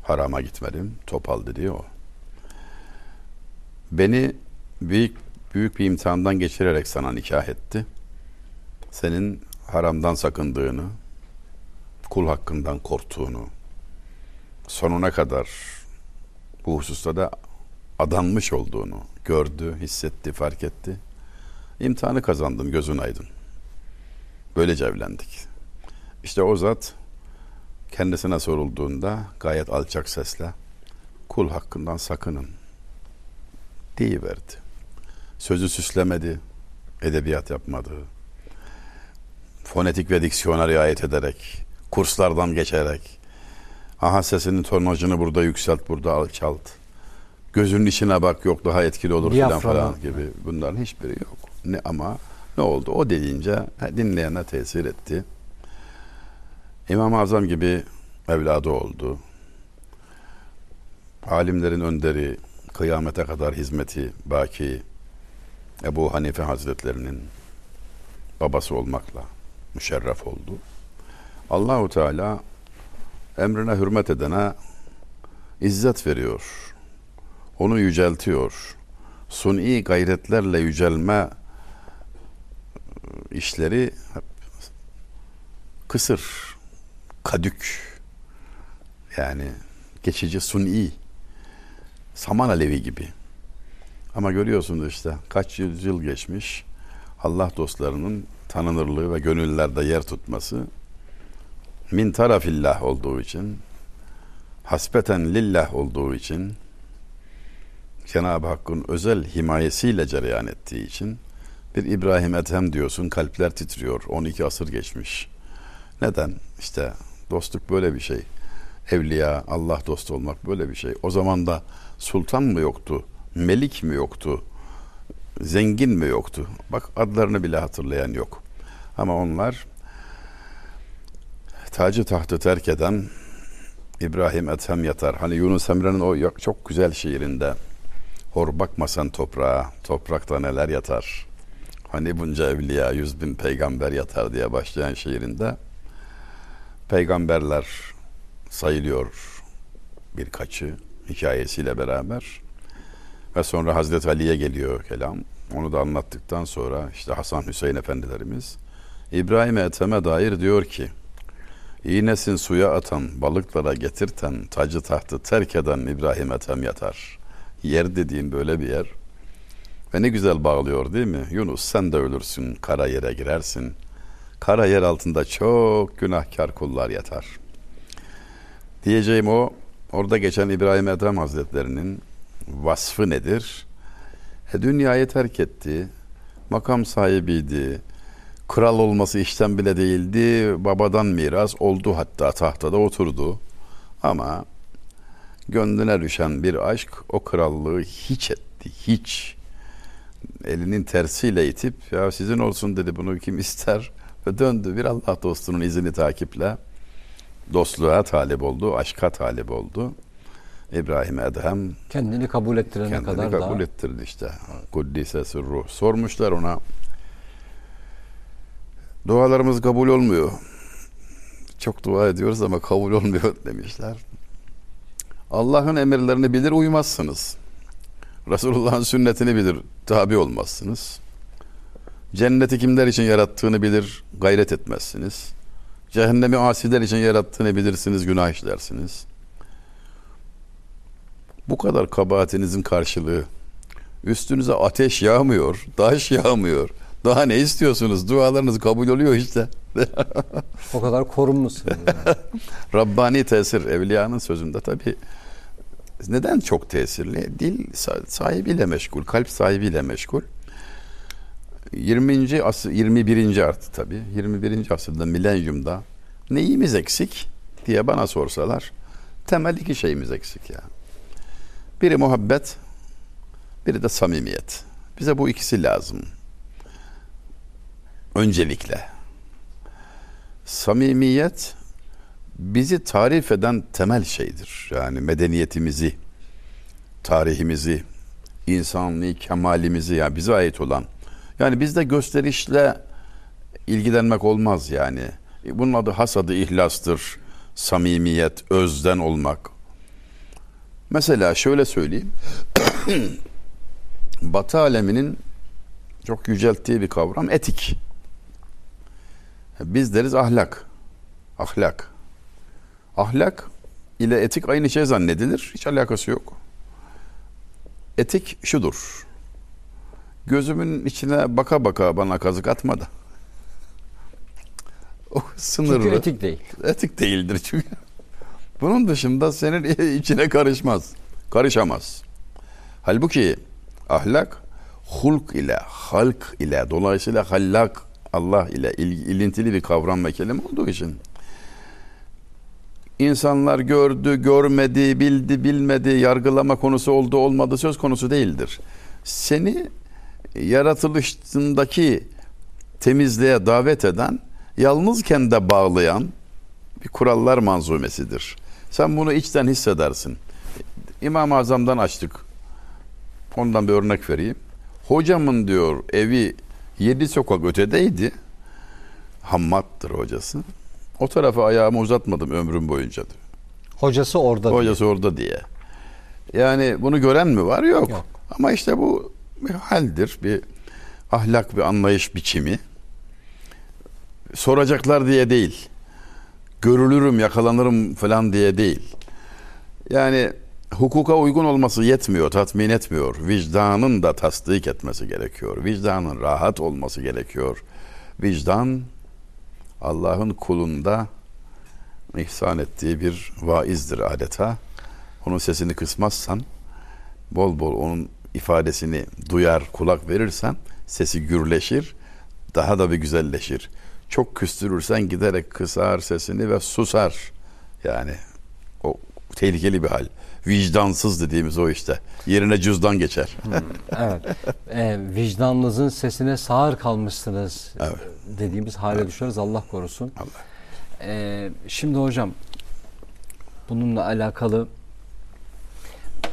Harama gitmedim. Topal dediği o. Beni büyük büyük bir imtihandan geçirerek sana nikah etti. Senin haramdan sakındığını, kul hakkından korktuğunu, sonuna kadar bu hususta da adanmış olduğunu gördü, hissetti, fark etti. İmtihanı kazandın, gözün aydın. Böylece evlendik. İşte o zat kendisine sorulduğunda gayet alçak sesle kul hakkından sakının deyiverdi. Sözü süslemedi, edebiyat yapmadı. Fonetik ve diksiyona riayet ederek, kurslardan geçerek, aha sesinin tonajını burada yükselt, burada alçalt. Gözünün içine bak yok daha etkili olur filan falan gibi. Bunların hiçbiri yok. Ne ama ne oldu? O deyince dinleyene tesir etti. İmam-ı Azam gibi evladı oldu. Alimlerin önderi, kıyamete kadar hizmeti baki Ebu Hanife Hazretlerinin babası olmakla müşerref oldu. Allahu Teala emrine hürmet edene izzet veriyor. Onu yüceltiyor. Suni gayretlerle yücelme işleri kısır, kadük yani geçici suni saman alevi gibi. Ama görüyorsunuz işte kaç yüzyıl geçmiş Allah dostlarının tanınırlığı ve gönüllerde yer tutması min tarafillah olduğu için hasbeten lillah olduğu için Cenab-ı Hakk'ın özel himayesiyle cereyan ettiği için bir İbrahim Ethem diyorsun kalpler titriyor 12 asır geçmiş. Neden? İşte dostluk böyle bir şey. Evliya, Allah dostu olmak böyle bir şey. O zaman da sultan mı yoktu? Melik mi yoktu? Zengin mi yoktu? Bak adlarını bile hatırlayan yok. Ama onlar tacı tahtı terk eden İbrahim Ethem yatar. Hani Yunus Emre'nin o çok güzel şiirinde Hor bakmasan toprağa, toprakta neler yatar. Hani bunca evliya, yüz bin peygamber yatar diye başlayan şiirinde peygamberler sayılıyor birkaçı hikayesiyle beraber. Ve sonra Hazreti Ali'ye geliyor kelam. Onu da anlattıktan sonra işte Hasan Hüseyin efendilerimiz İbrahim Ethem'e dair diyor ki İğnesin suya atan, balıklara getirten, tacı tahtı terk eden İbrahim Ethem yatar. Yer dediğin böyle bir yer. Ve ne güzel bağlıyor değil mi? Yunus sen de ölürsün, kara yere girersin. Kara yer altında çok günahkar kullar yatar. Diyeceğim o, orada geçen İbrahim Ethem Hazretlerinin vasfı nedir? E, dünyayı terk etti. makam sahibiydi. Kral olması işten bile değildi. Babadan miras oldu hatta tahtada oturdu. Ama gönlüne düşen bir aşk o krallığı hiç etti. Hiç. Elinin tersiyle itip ya sizin olsun dedi bunu kim ister ve döndü bir Allah dostunun izini takiple dostluğa talip oldu, aşka talip oldu. İbrahim Edhem Kendini kabul ettirene kendini kadar kabul da ettirdi işte. Kuddise sırruh. Sormuşlar ona. Dualarımız kabul olmuyor. Çok dua ediyoruz ama kabul olmuyor demişler. Allah'ın emirlerini bilir uymazsınız. Resulullah'ın sünnetini bilir tabi olmazsınız. Cenneti kimler için yarattığını bilir gayret etmezsiniz. Cehennemi asiler için yarattığını bilirsiniz günah işlersiniz. Bu kadar kabahatinizin karşılığı üstünüze ateş yağmıyor, taş yağmıyor. Daha ne istiyorsunuz? Dualarınız kabul oluyor işte. o kadar korunmuşsunuz. yani. Rabbani tesir evliyanın sözünde tabi neden çok tesirli? Dil sa- sahibiyle meşgul, kalp sahibiyle meşgul. 20. asır 21. artı tabi 21. asırda milenyumda neyimiz eksik diye bana sorsalar temel iki şeyimiz eksik ya. Biri muhabbet, biri de samimiyet. Bize bu ikisi lazım. Öncelikle. Samimiyet bizi tarif eden temel şeydir. Yani medeniyetimizi, tarihimizi, insanlığı, kemalimizi yani bize ait olan. Yani bizde gösterişle ilgilenmek olmaz yani. Bunun adı hasadı ihlastır. Samimiyet, özden olmak. Mesela şöyle söyleyeyim. Batı aleminin çok yücelttiği bir kavram etik. Biz deriz ahlak. Ahlak. Ahlak ile etik aynı şey zannedilir. Hiç alakası yok. Etik şudur. Gözümün içine baka baka bana kazık atma da. O sınırlı. Çünkü etik değil. Etik değildir çünkü. Bunun dışında senin içine karışmaz. Karışamaz. Halbuki ahlak hulk ile, halk ile, dolayısıyla hallak Allah ile il- ilintili bir kavram ve kelime olduğu için insanlar gördü, görmedi, bildi, bilmedi, yargılama konusu oldu, olmadı söz konusu değildir. Seni yaratılışındaki temizliğe davet eden, yalnızken de bağlayan bir kurallar manzumesidir. Sen bunu içten hissedersin. İmam-ı Azam'dan açtık. Ondan bir örnek vereyim. Hocamın diyor evi yedi sokak ötedeydi. Hammattır hocası. O tarafa ayağımı uzatmadım ömrüm boyunca diyor. Hocası orada. Hocası orada diye. Yani bunu gören mi var? Yok. Yok. Ama işte bu bir haldir, bir ahlak, bir anlayış biçimi. Soracaklar diye değil. Görülürüm, yakalanırım falan diye değil. Yani hukuka uygun olması yetmiyor, tatmin etmiyor. Vicdanın da tasdik etmesi gerekiyor. Vicdanın rahat olması gerekiyor. Vicdan Allah'ın kulunda ihsan ettiği bir vaizdir adeta. Onun sesini kısmazsan, bol bol onun ifadesini duyar, kulak verirsen sesi gürleşir, daha da bir güzelleşir. Çok küstürürsen giderek kısar sesini ve susar. Yani o tehlikeli bir hal. Vicdansız dediğimiz o işte. Yerine cüzdan geçer. Evet. Ee, vicdanınızın sesine sağır kalmışsınız Evet. dediğimiz hale düşeriz Allah korusun. Allah. Ee, şimdi hocam bununla alakalı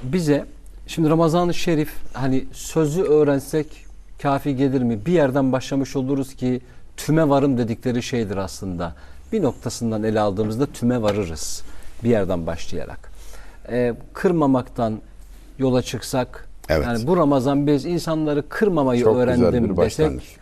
bize şimdi Ramazan-ı Şerif hani sözü öğrensek kafi gelir mi? Bir yerden başlamış oluruz ki tüme varım dedikleri şeydir aslında. Bir noktasından ele aldığımızda tüme varırız. Bir yerden başlayarak. Ee, kırmamaktan yola çıksak Evet. yani bu Ramazan biz insanları kırmamayı Çok güzel öğrendim bir desek başlangıç.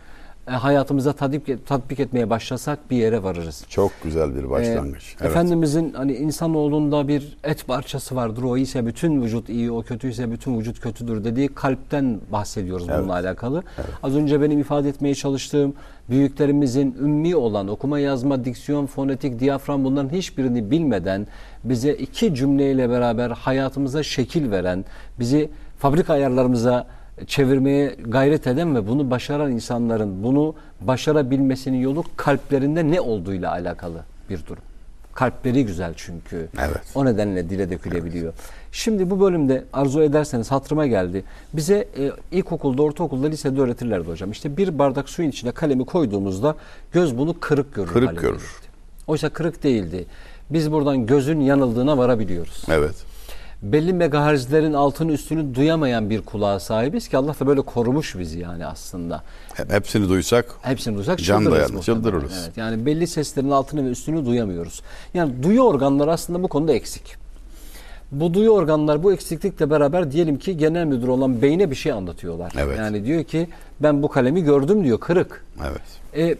E, hayatımıza tatbik, tatbik etmeye başlasak bir yere varırız. Çok güzel bir başlangıç. Ee, evet. Efendimizin hani insanoğlunda bir et parçası vardır. O iyiyse bütün vücut iyi, o kötüyse bütün vücut kötüdür dediği kalpten bahsediyoruz bununla alakalı. Az önce benim ifade etmeye çalıştığım büyüklerimizin ümmi olan okuma yazma, diksiyon, fonetik, diyafram bunların hiçbirini bilmeden bize iki cümleyle beraber hayatımıza şekil veren, bizi fabrika ayarlarımıza çevirmeye gayret eden ve bunu başaran insanların bunu başarabilmesinin yolu kalplerinde ne olduğuyla alakalı bir durum. Kalpleri güzel çünkü. Evet. O nedenle dile dökülebiliyor. Şimdi bu bölümde arzu ederseniz hatırıma geldi. Bize e, ilkokulda, ortaokulda, lisede öğretirlerdi hocam. İşte bir bardak suyun içine kalemi koyduğumuzda göz bunu kırık görür. Kırık görür. Oysa kırık değildi. Biz buradan gözün yanıldığına varabiliyoruz. Evet. Belli megahertzlerin altını üstünü duyamayan bir kulağa sahibiz ki Allah da böyle korumuş bizi yani aslında. Hep- Hepsini duysak Hepsini duysak Can dayanır, çıldırırız. Evet, yani belli seslerin altını ve üstünü duyamıyoruz. Yani duyu organları aslında bu konuda eksik. Bu duyu organlar bu eksiklikle beraber diyelim ki genel müdür olan beyne bir şey anlatıyorlar. Evet. Yani diyor ki ben bu kalemi gördüm diyor kırık. evet. E,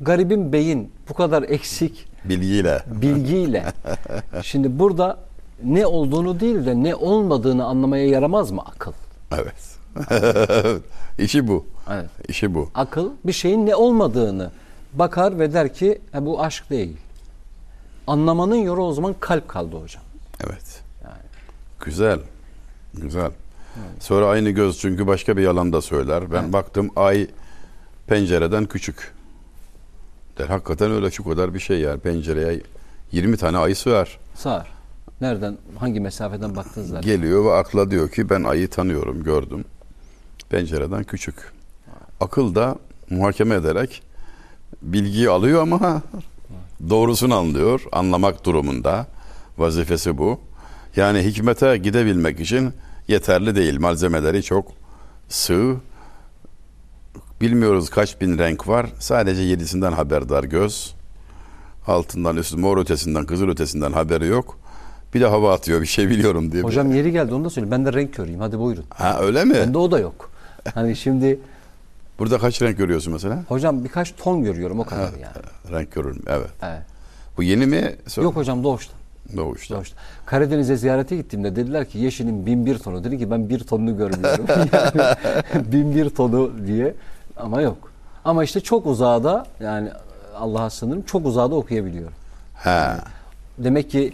garibin beyin bu kadar eksik Bilgiyle. bilgiyle. Şimdi burada ne olduğunu değil de ne olmadığını anlamaya yaramaz mı akıl? Evet. İşi bu. Evet. İşi bu. Akıl bir şeyin ne olmadığını bakar ve der ki "Ha, bu aşk değil. Anlamanın yolu o zaman kalp kaldı hocam. Evet. Yani. Güzel. Güzel. Sonra aynı göz çünkü başka bir yalan da söyler. Ben baktım ay pencereden küçük. Der, hakikaten öyle şu kadar bir şey yani pencereye 20 tane ay sığar. Sağır. Nereden, hangi mesafeden baktığınızda. Geliyor ve akla diyor ki ben ayı tanıyorum, gördüm. Pencereden küçük. Akıl da muhakeme ederek bilgiyi alıyor ama doğrusunu anlıyor, anlamak durumunda. Vazifesi bu. Yani hikmete gidebilmek için yeterli değil. Malzemeleri çok sığ. Bilmiyoruz kaç bin renk var. Sadece yedisinden haberdar göz. Altından üstü mor ötesinden kızıl ötesinden haberi yok. Bir de hava atıyor bir şey biliyorum diye. Hocam yeri geldi onu da söyleyeyim. Ben de renk körüyüm. Hadi buyurun. Ha öyle mi? Bende o da yok. Hani şimdi Burada kaç renk görüyorsun mesela? hocam birkaç ton görüyorum o kadar yani. Renk görürüm evet. Evet. Bu yeni mi? Yok hocam doğuştan. Doğuşta. Doğuştan. Karadeniz'e ziyarete gittiğimde dediler ki yeşilin bin bir tonu. Dedi ki ben bir tonunu görmüyorum. yani bin bir tonu diye ama yok. Ama işte çok uzağda yani Allah'a sınırım çok uzağda okuyabiliyorum. Ha. Demek ki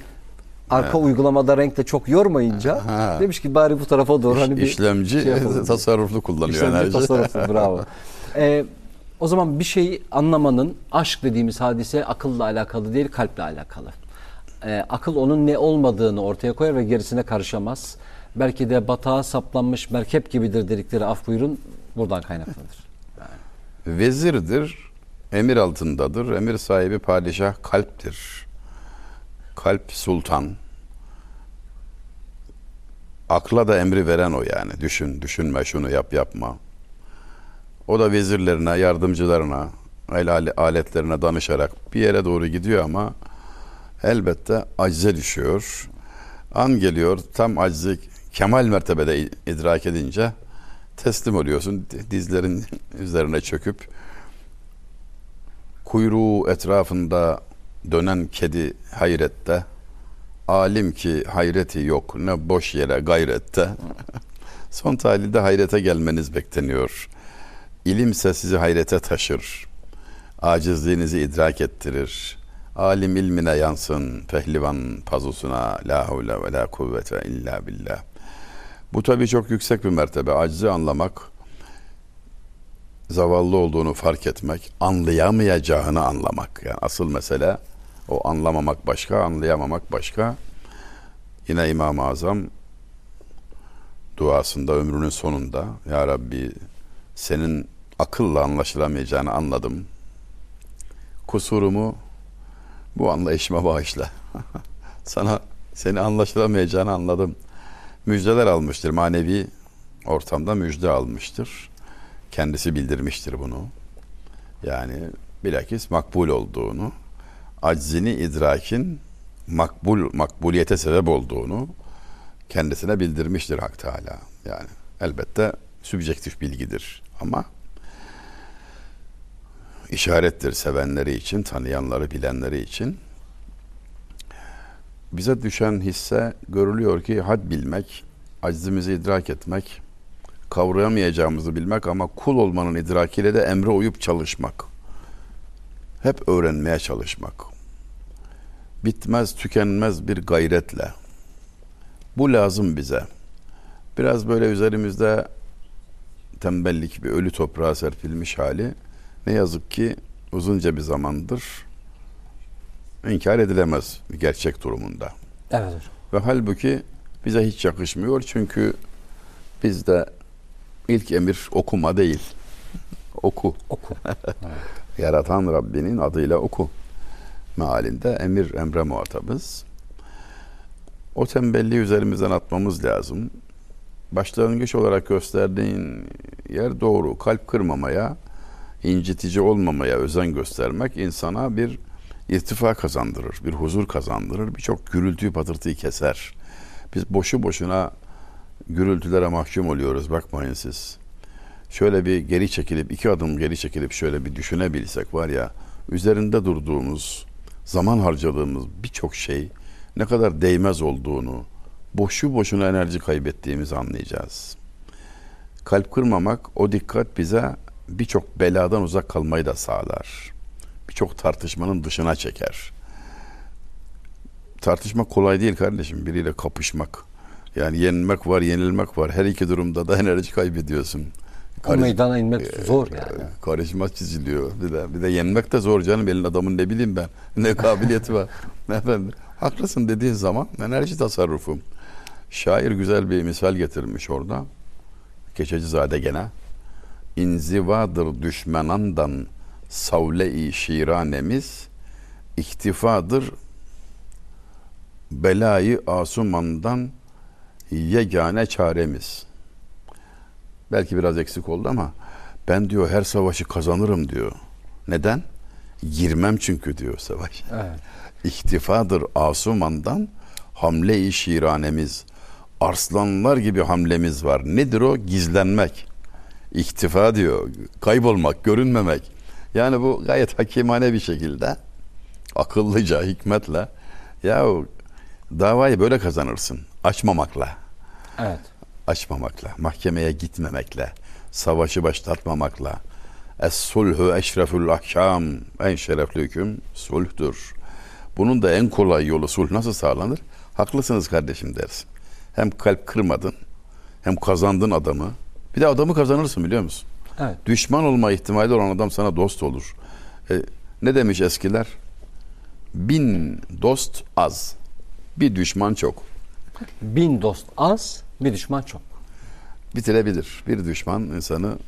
arka uygulamada renkte çok yormayınca Ha. demiş ki bari bu tarafa doğru hani bir İşlemci şey yapalım. tasarruflu kullanıyor İşlemci enerji. tasarruflu bravo. Ee, o zaman bir şeyi anlamanın aşk dediğimiz hadise akılla alakalı değil kalple alakalı. Ee, akıl onun ne olmadığını ortaya koyar ve gerisine karışamaz. Belki de batağa saplanmış merkep gibidir dedikleri af buyurun buradan kaynaklanır. Vezirdir, emir altındadır. Emir sahibi padişah kalptir. Kalp sultan. Akla da emri veren o yani. Düşün, düşünme, şunu yap, yapma. O da vezirlerine, yardımcılarına, el ale- aletlerine danışarak bir yere doğru gidiyor ama elbette acize düşüyor. An geliyor tam acizi kemal mertebede idrak edince teslim oluyorsun. Dizlerin üzerine çöküp kuyruğu etrafında dönen kedi hayrette alim ki hayreti yok ne boş yere gayrette. Son tahlilde hayrete gelmeniz bekleniyor. İlimse sizi hayrete taşır acizliğinizi idrak ettirir. Alim ilmine yansın pehlivan pazusuna la havle ve la kuvvete illa billah. Bu tabii çok yüksek bir mertebe. Acizi anlamak zavallı olduğunu fark etmek, anlayamayacağını anlamak. Yani asıl mesele o anlamamak başka, anlayamamak başka. Yine İmam-ı Azam duasında ömrünün sonunda Ya Rabbi senin akılla anlaşılamayacağını anladım. Kusurumu bu anlayışıma bağışla. Sana seni anlaşılamayacağını anladım. Müjdeler almıştır. Manevi ortamda müjde almıştır kendisi bildirmiştir bunu. Yani bilakis makbul olduğunu, aczini idrakin makbul makbuliyete sebep olduğunu kendisine bildirmiştir Hak Teala. Yani elbette sübjektif bilgidir ama işarettir sevenleri için, tanıyanları, bilenleri için. Bize düşen hisse görülüyor ki had bilmek, aczimizi idrak etmek, kavrayamayacağımızı bilmek ama kul olmanın idrakiyle de emre uyup çalışmak. Hep öğrenmeye çalışmak. Bitmez, tükenmez bir gayretle. Bu lazım bize. Biraz böyle üzerimizde tembellik bir ölü toprağa serpilmiş hali ne yazık ki uzunca bir zamandır inkar edilemez bir gerçek durumunda. Evet hocam. Ve halbuki bize hiç yakışmıyor çünkü bizde ilk emir okuma değil. Oku. Oku. Yaratan Rabbinin adıyla oku. Mealinde emir emre muhatabız. O tembelliği üzerimizden atmamız lazım. Başlangıç olarak gösterdiğin yer doğru. Kalp kırmamaya, incitici olmamaya özen göstermek insana bir irtifa kazandırır, bir huzur kazandırır, birçok gürültüyü patırtıyı keser. Biz boşu boşuna gürültülere mahkum oluyoruz bakmayın siz. Şöyle bir geri çekilip iki adım geri çekilip şöyle bir düşünebilsek var ya üzerinde durduğumuz zaman harcadığımız birçok şey ne kadar değmez olduğunu boşu boşuna enerji kaybettiğimizi anlayacağız. Kalp kırmamak o dikkat bize birçok beladan uzak kalmayı da sağlar. Birçok tartışmanın dışına çeker. Tartışmak kolay değil kardeşim biriyle kapışmak. Yani yenilmek var, yenilmek var. Her iki durumda da enerji kaybediyorsun. O Karış- meydana inmek zor yani. Karışma çiziliyor. Bir de, bir de yenmek de zor canım. Elin adamın ne bileyim ben. Ne kabiliyeti var. Efendim, haklısın dediğin zaman enerji tasarrufu. Şair güzel bir misal getirmiş orada. Keçecizade gene. İnzivadır düşmanandan savle-i şiranemiz, iktifadır belayı asumandan yegane çaremiz. Belki biraz eksik oldu ama ben diyor her savaşı kazanırım diyor. Neden? Girmem çünkü diyor savaş. Evet. İhtifadır asumandan hamle-i şiranemiz. Arslanlar gibi hamlemiz var. Nedir o? Gizlenmek. İhtifa diyor. Kaybolmak, görünmemek. Yani bu gayet hakimane bir şekilde akıllıca, hikmetle yahu davayı böyle kazanırsın. Açmamakla Evet. Açmamakla, mahkemeye gitmemekle, savaşı başlatmamakla. Es-sulhu eşrefül ahkam. En şerefli hüküm sulhtur. Bunun da en kolay yolu sulh nasıl sağlanır? Haklısınız kardeşim dersin. Hem kalp kırmadın, hem kazandın adamı. Bir de adamı kazanırsın biliyor musun? Evet. Düşman olma ihtimali olan adam sana dost olur. E, ne demiş eskiler? Bin dost az, bir düşman çok. Bin dost az, bir düşman çok. bitirebilir. Bir düşman insanı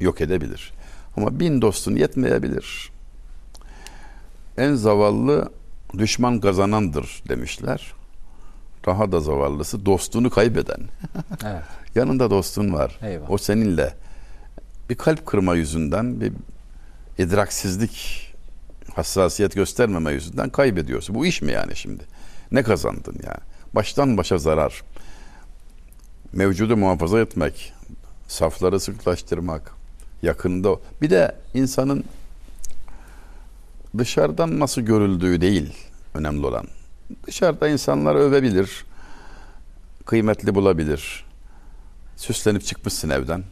yok edebilir. Ama bin dostun yetmeyebilir. En zavallı düşman kazanandır demişler. Daha da zavallısı dostunu kaybeden. Evet. Yanında dostun var. Eyvah. O seninle bir kalp kırma yüzünden bir idraksizlik hassasiyet göstermeme yüzünden kaybediyorsun. Bu iş mi yani şimdi? Ne kazandın yani? Baştan başa zarar. Mevcudu muhafaza etmek, safları sıklaştırmak, yakında. Bir de insanın dışarıdan nasıl görüldüğü değil önemli olan. Dışarıda insanlar övebilir, kıymetli bulabilir. Süslenip çıkmışsın evden,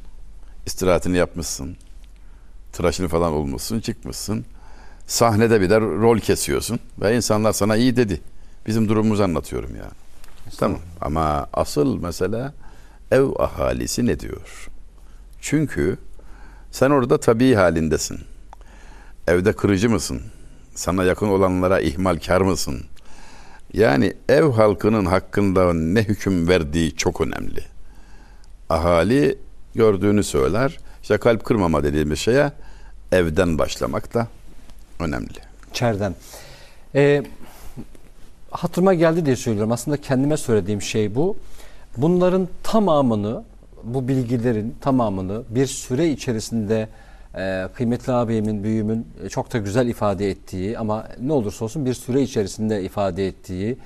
istirahatini yapmışsın, tıraşını falan olmuşsun, çıkmışsın. Sahnede bir de rol kesiyorsun ve insanlar sana iyi dedi. Bizim durumumuzu anlatıyorum yani. Tamam ama asıl mesele ev ahalisi ne diyor? Çünkü sen orada tabii halindesin. Evde kırıcı mısın? Sana yakın olanlara ihmalkar mısın? Yani ev halkının hakkında ne hüküm verdiği çok önemli. Ahali gördüğünü söyler. İşte kalp kırmama dediğimiz şeye evden başlamak da önemli. İçeriden. Ee, hatırıma geldi diye söylüyorum. Aslında kendime söylediğim şey bu. Bunların tamamını, bu bilgilerin tamamını bir süre içerisinde e, kıymetli abimin, büyüğümün e, çok da güzel ifade ettiği ama ne olursa olsun bir süre içerisinde ifade ettiği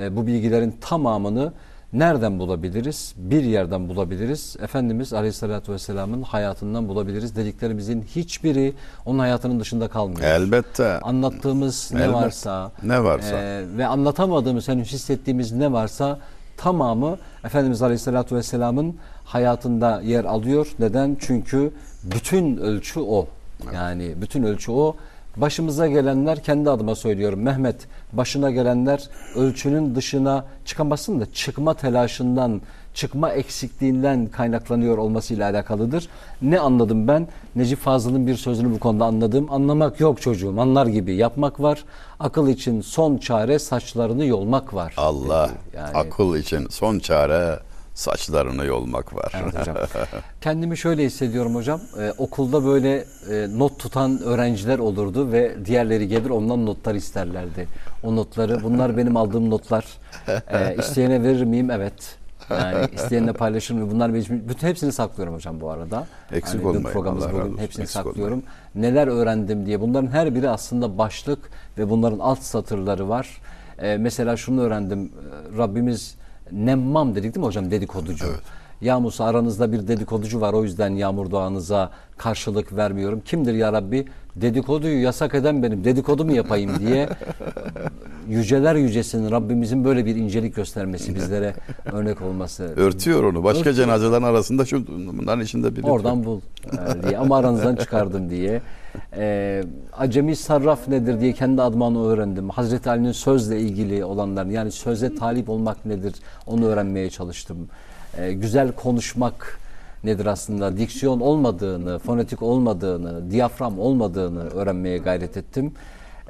e, bu bilgilerin tamamını nereden bulabiliriz? Bir yerden bulabiliriz. Efendimiz Aleyhisselatü Vesselam'ın hayatından bulabiliriz. Dediklerimizin hiçbiri onun hayatının dışında kalmıyor. Elbette. Anlattığımız ne Elbette. varsa, Ne varsa. e, ve anlatamadığımız, henüz hissettiğimiz ne varsa tamamı Efendimiz Aleyhisselatü Vesselam'ın hayatında yer alıyor. Neden? Çünkü bütün ölçü o. Yani bütün ölçü o. Başımıza gelenler kendi adıma söylüyorum. Mehmet başına gelenler ölçünün dışına çıkamazsın da çıkma telaşından çıkma eksikliğinden kaynaklanıyor olmasıyla alakalıdır. Ne anladım ben? Necip Fazıl'ın bir sözünü bu konuda anladım. Anlamak yok çocuğum, anlar gibi yapmak var. Akıl için son çare saçlarını yolmak var. Allah dedi. Yani- akıl için son çare saçlarını yolmak var. Evet hocam. Kendimi şöyle hissediyorum hocam. Ee, okulda böyle e, not tutan öğrenciler olurdu ve diğerleri gelir ondan notlar isterlerdi. O notları bunlar benim aldığım notlar. Ee, isteyene verir miyim? Evet. Yani isteyenle paylaşır mıyım? Bunlar benim bütün hepsini saklıyorum hocam bu arada. Eksik dün olmayın, Programımız Allah bugün olsun. hepsini Eksik saklıyorum. Neler öğrendim diye. Bunların her biri aslında başlık ve bunların alt satırları var. Ee, mesela şunu öğrendim. Ee, Rabbimiz nemmam dedik değil mi hocam? Dedikoducu. Ya Musa aranızda bir dedikoducu var o yüzden yağmur duanıza karşılık vermiyorum. Kimdir ya Rabbi? Dedikoduyu yasak eden benim. Dedikodu mu yapayım diye yüceler yücesinin Rabbimizin böyle bir incelik göstermesi bizlere örnek olması. Örtüyor onu. Başka Örtüyor. cenazelerin arasında şu bunların içinde biri. Oradan bul e, diye ama aranızdan çıkardım diye. E, acemi sarraf nedir diye kendi adıma onu öğrendim. Hazreti Ali'nin sözle ilgili olanlar yani söze talip olmak nedir onu öğrenmeye çalıştım. E, güzel konuşmak nedir aslında diksiyon olmadığını, fonetik olmadığını, diyafram olmadığını öğrenmeye gayret ettim.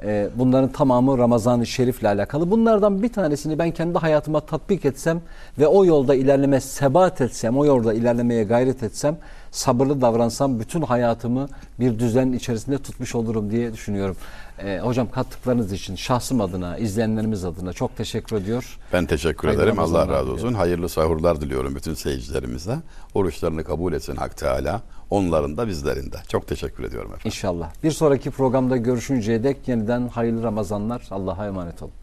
E, bunların tamamı Ramazan-ı Şerif'le alakalı. Bunlardan bir tanesini ben kendi hayatıma tatbik etsem ve o yolda ilerleme sebat etsem, o yolda ilerlemeye gayret etsem, sabırlı davransam bütün hayatımı bir düzen içerisinde tutmuş olurum diye düşünüyorum. E, hocam kattıklarınız için şahsım adına, izleyenlerimiz adına çok teşekkür ediyor. Ben teşekkür Hayırlı ederim. Allah razı olsun. diliyorum. Hayırlı sahurlar diliyorum bütün seyircilerimize. Oruçlarını kabul etsin Hak Teala. Onların da bizlerin de. Çok teşekkür ediyorum efendim. İnşallah. Bir sonraki programda görüşünceye dek yeniden hayırlı Ramazanlar. Allah'a emanet olun.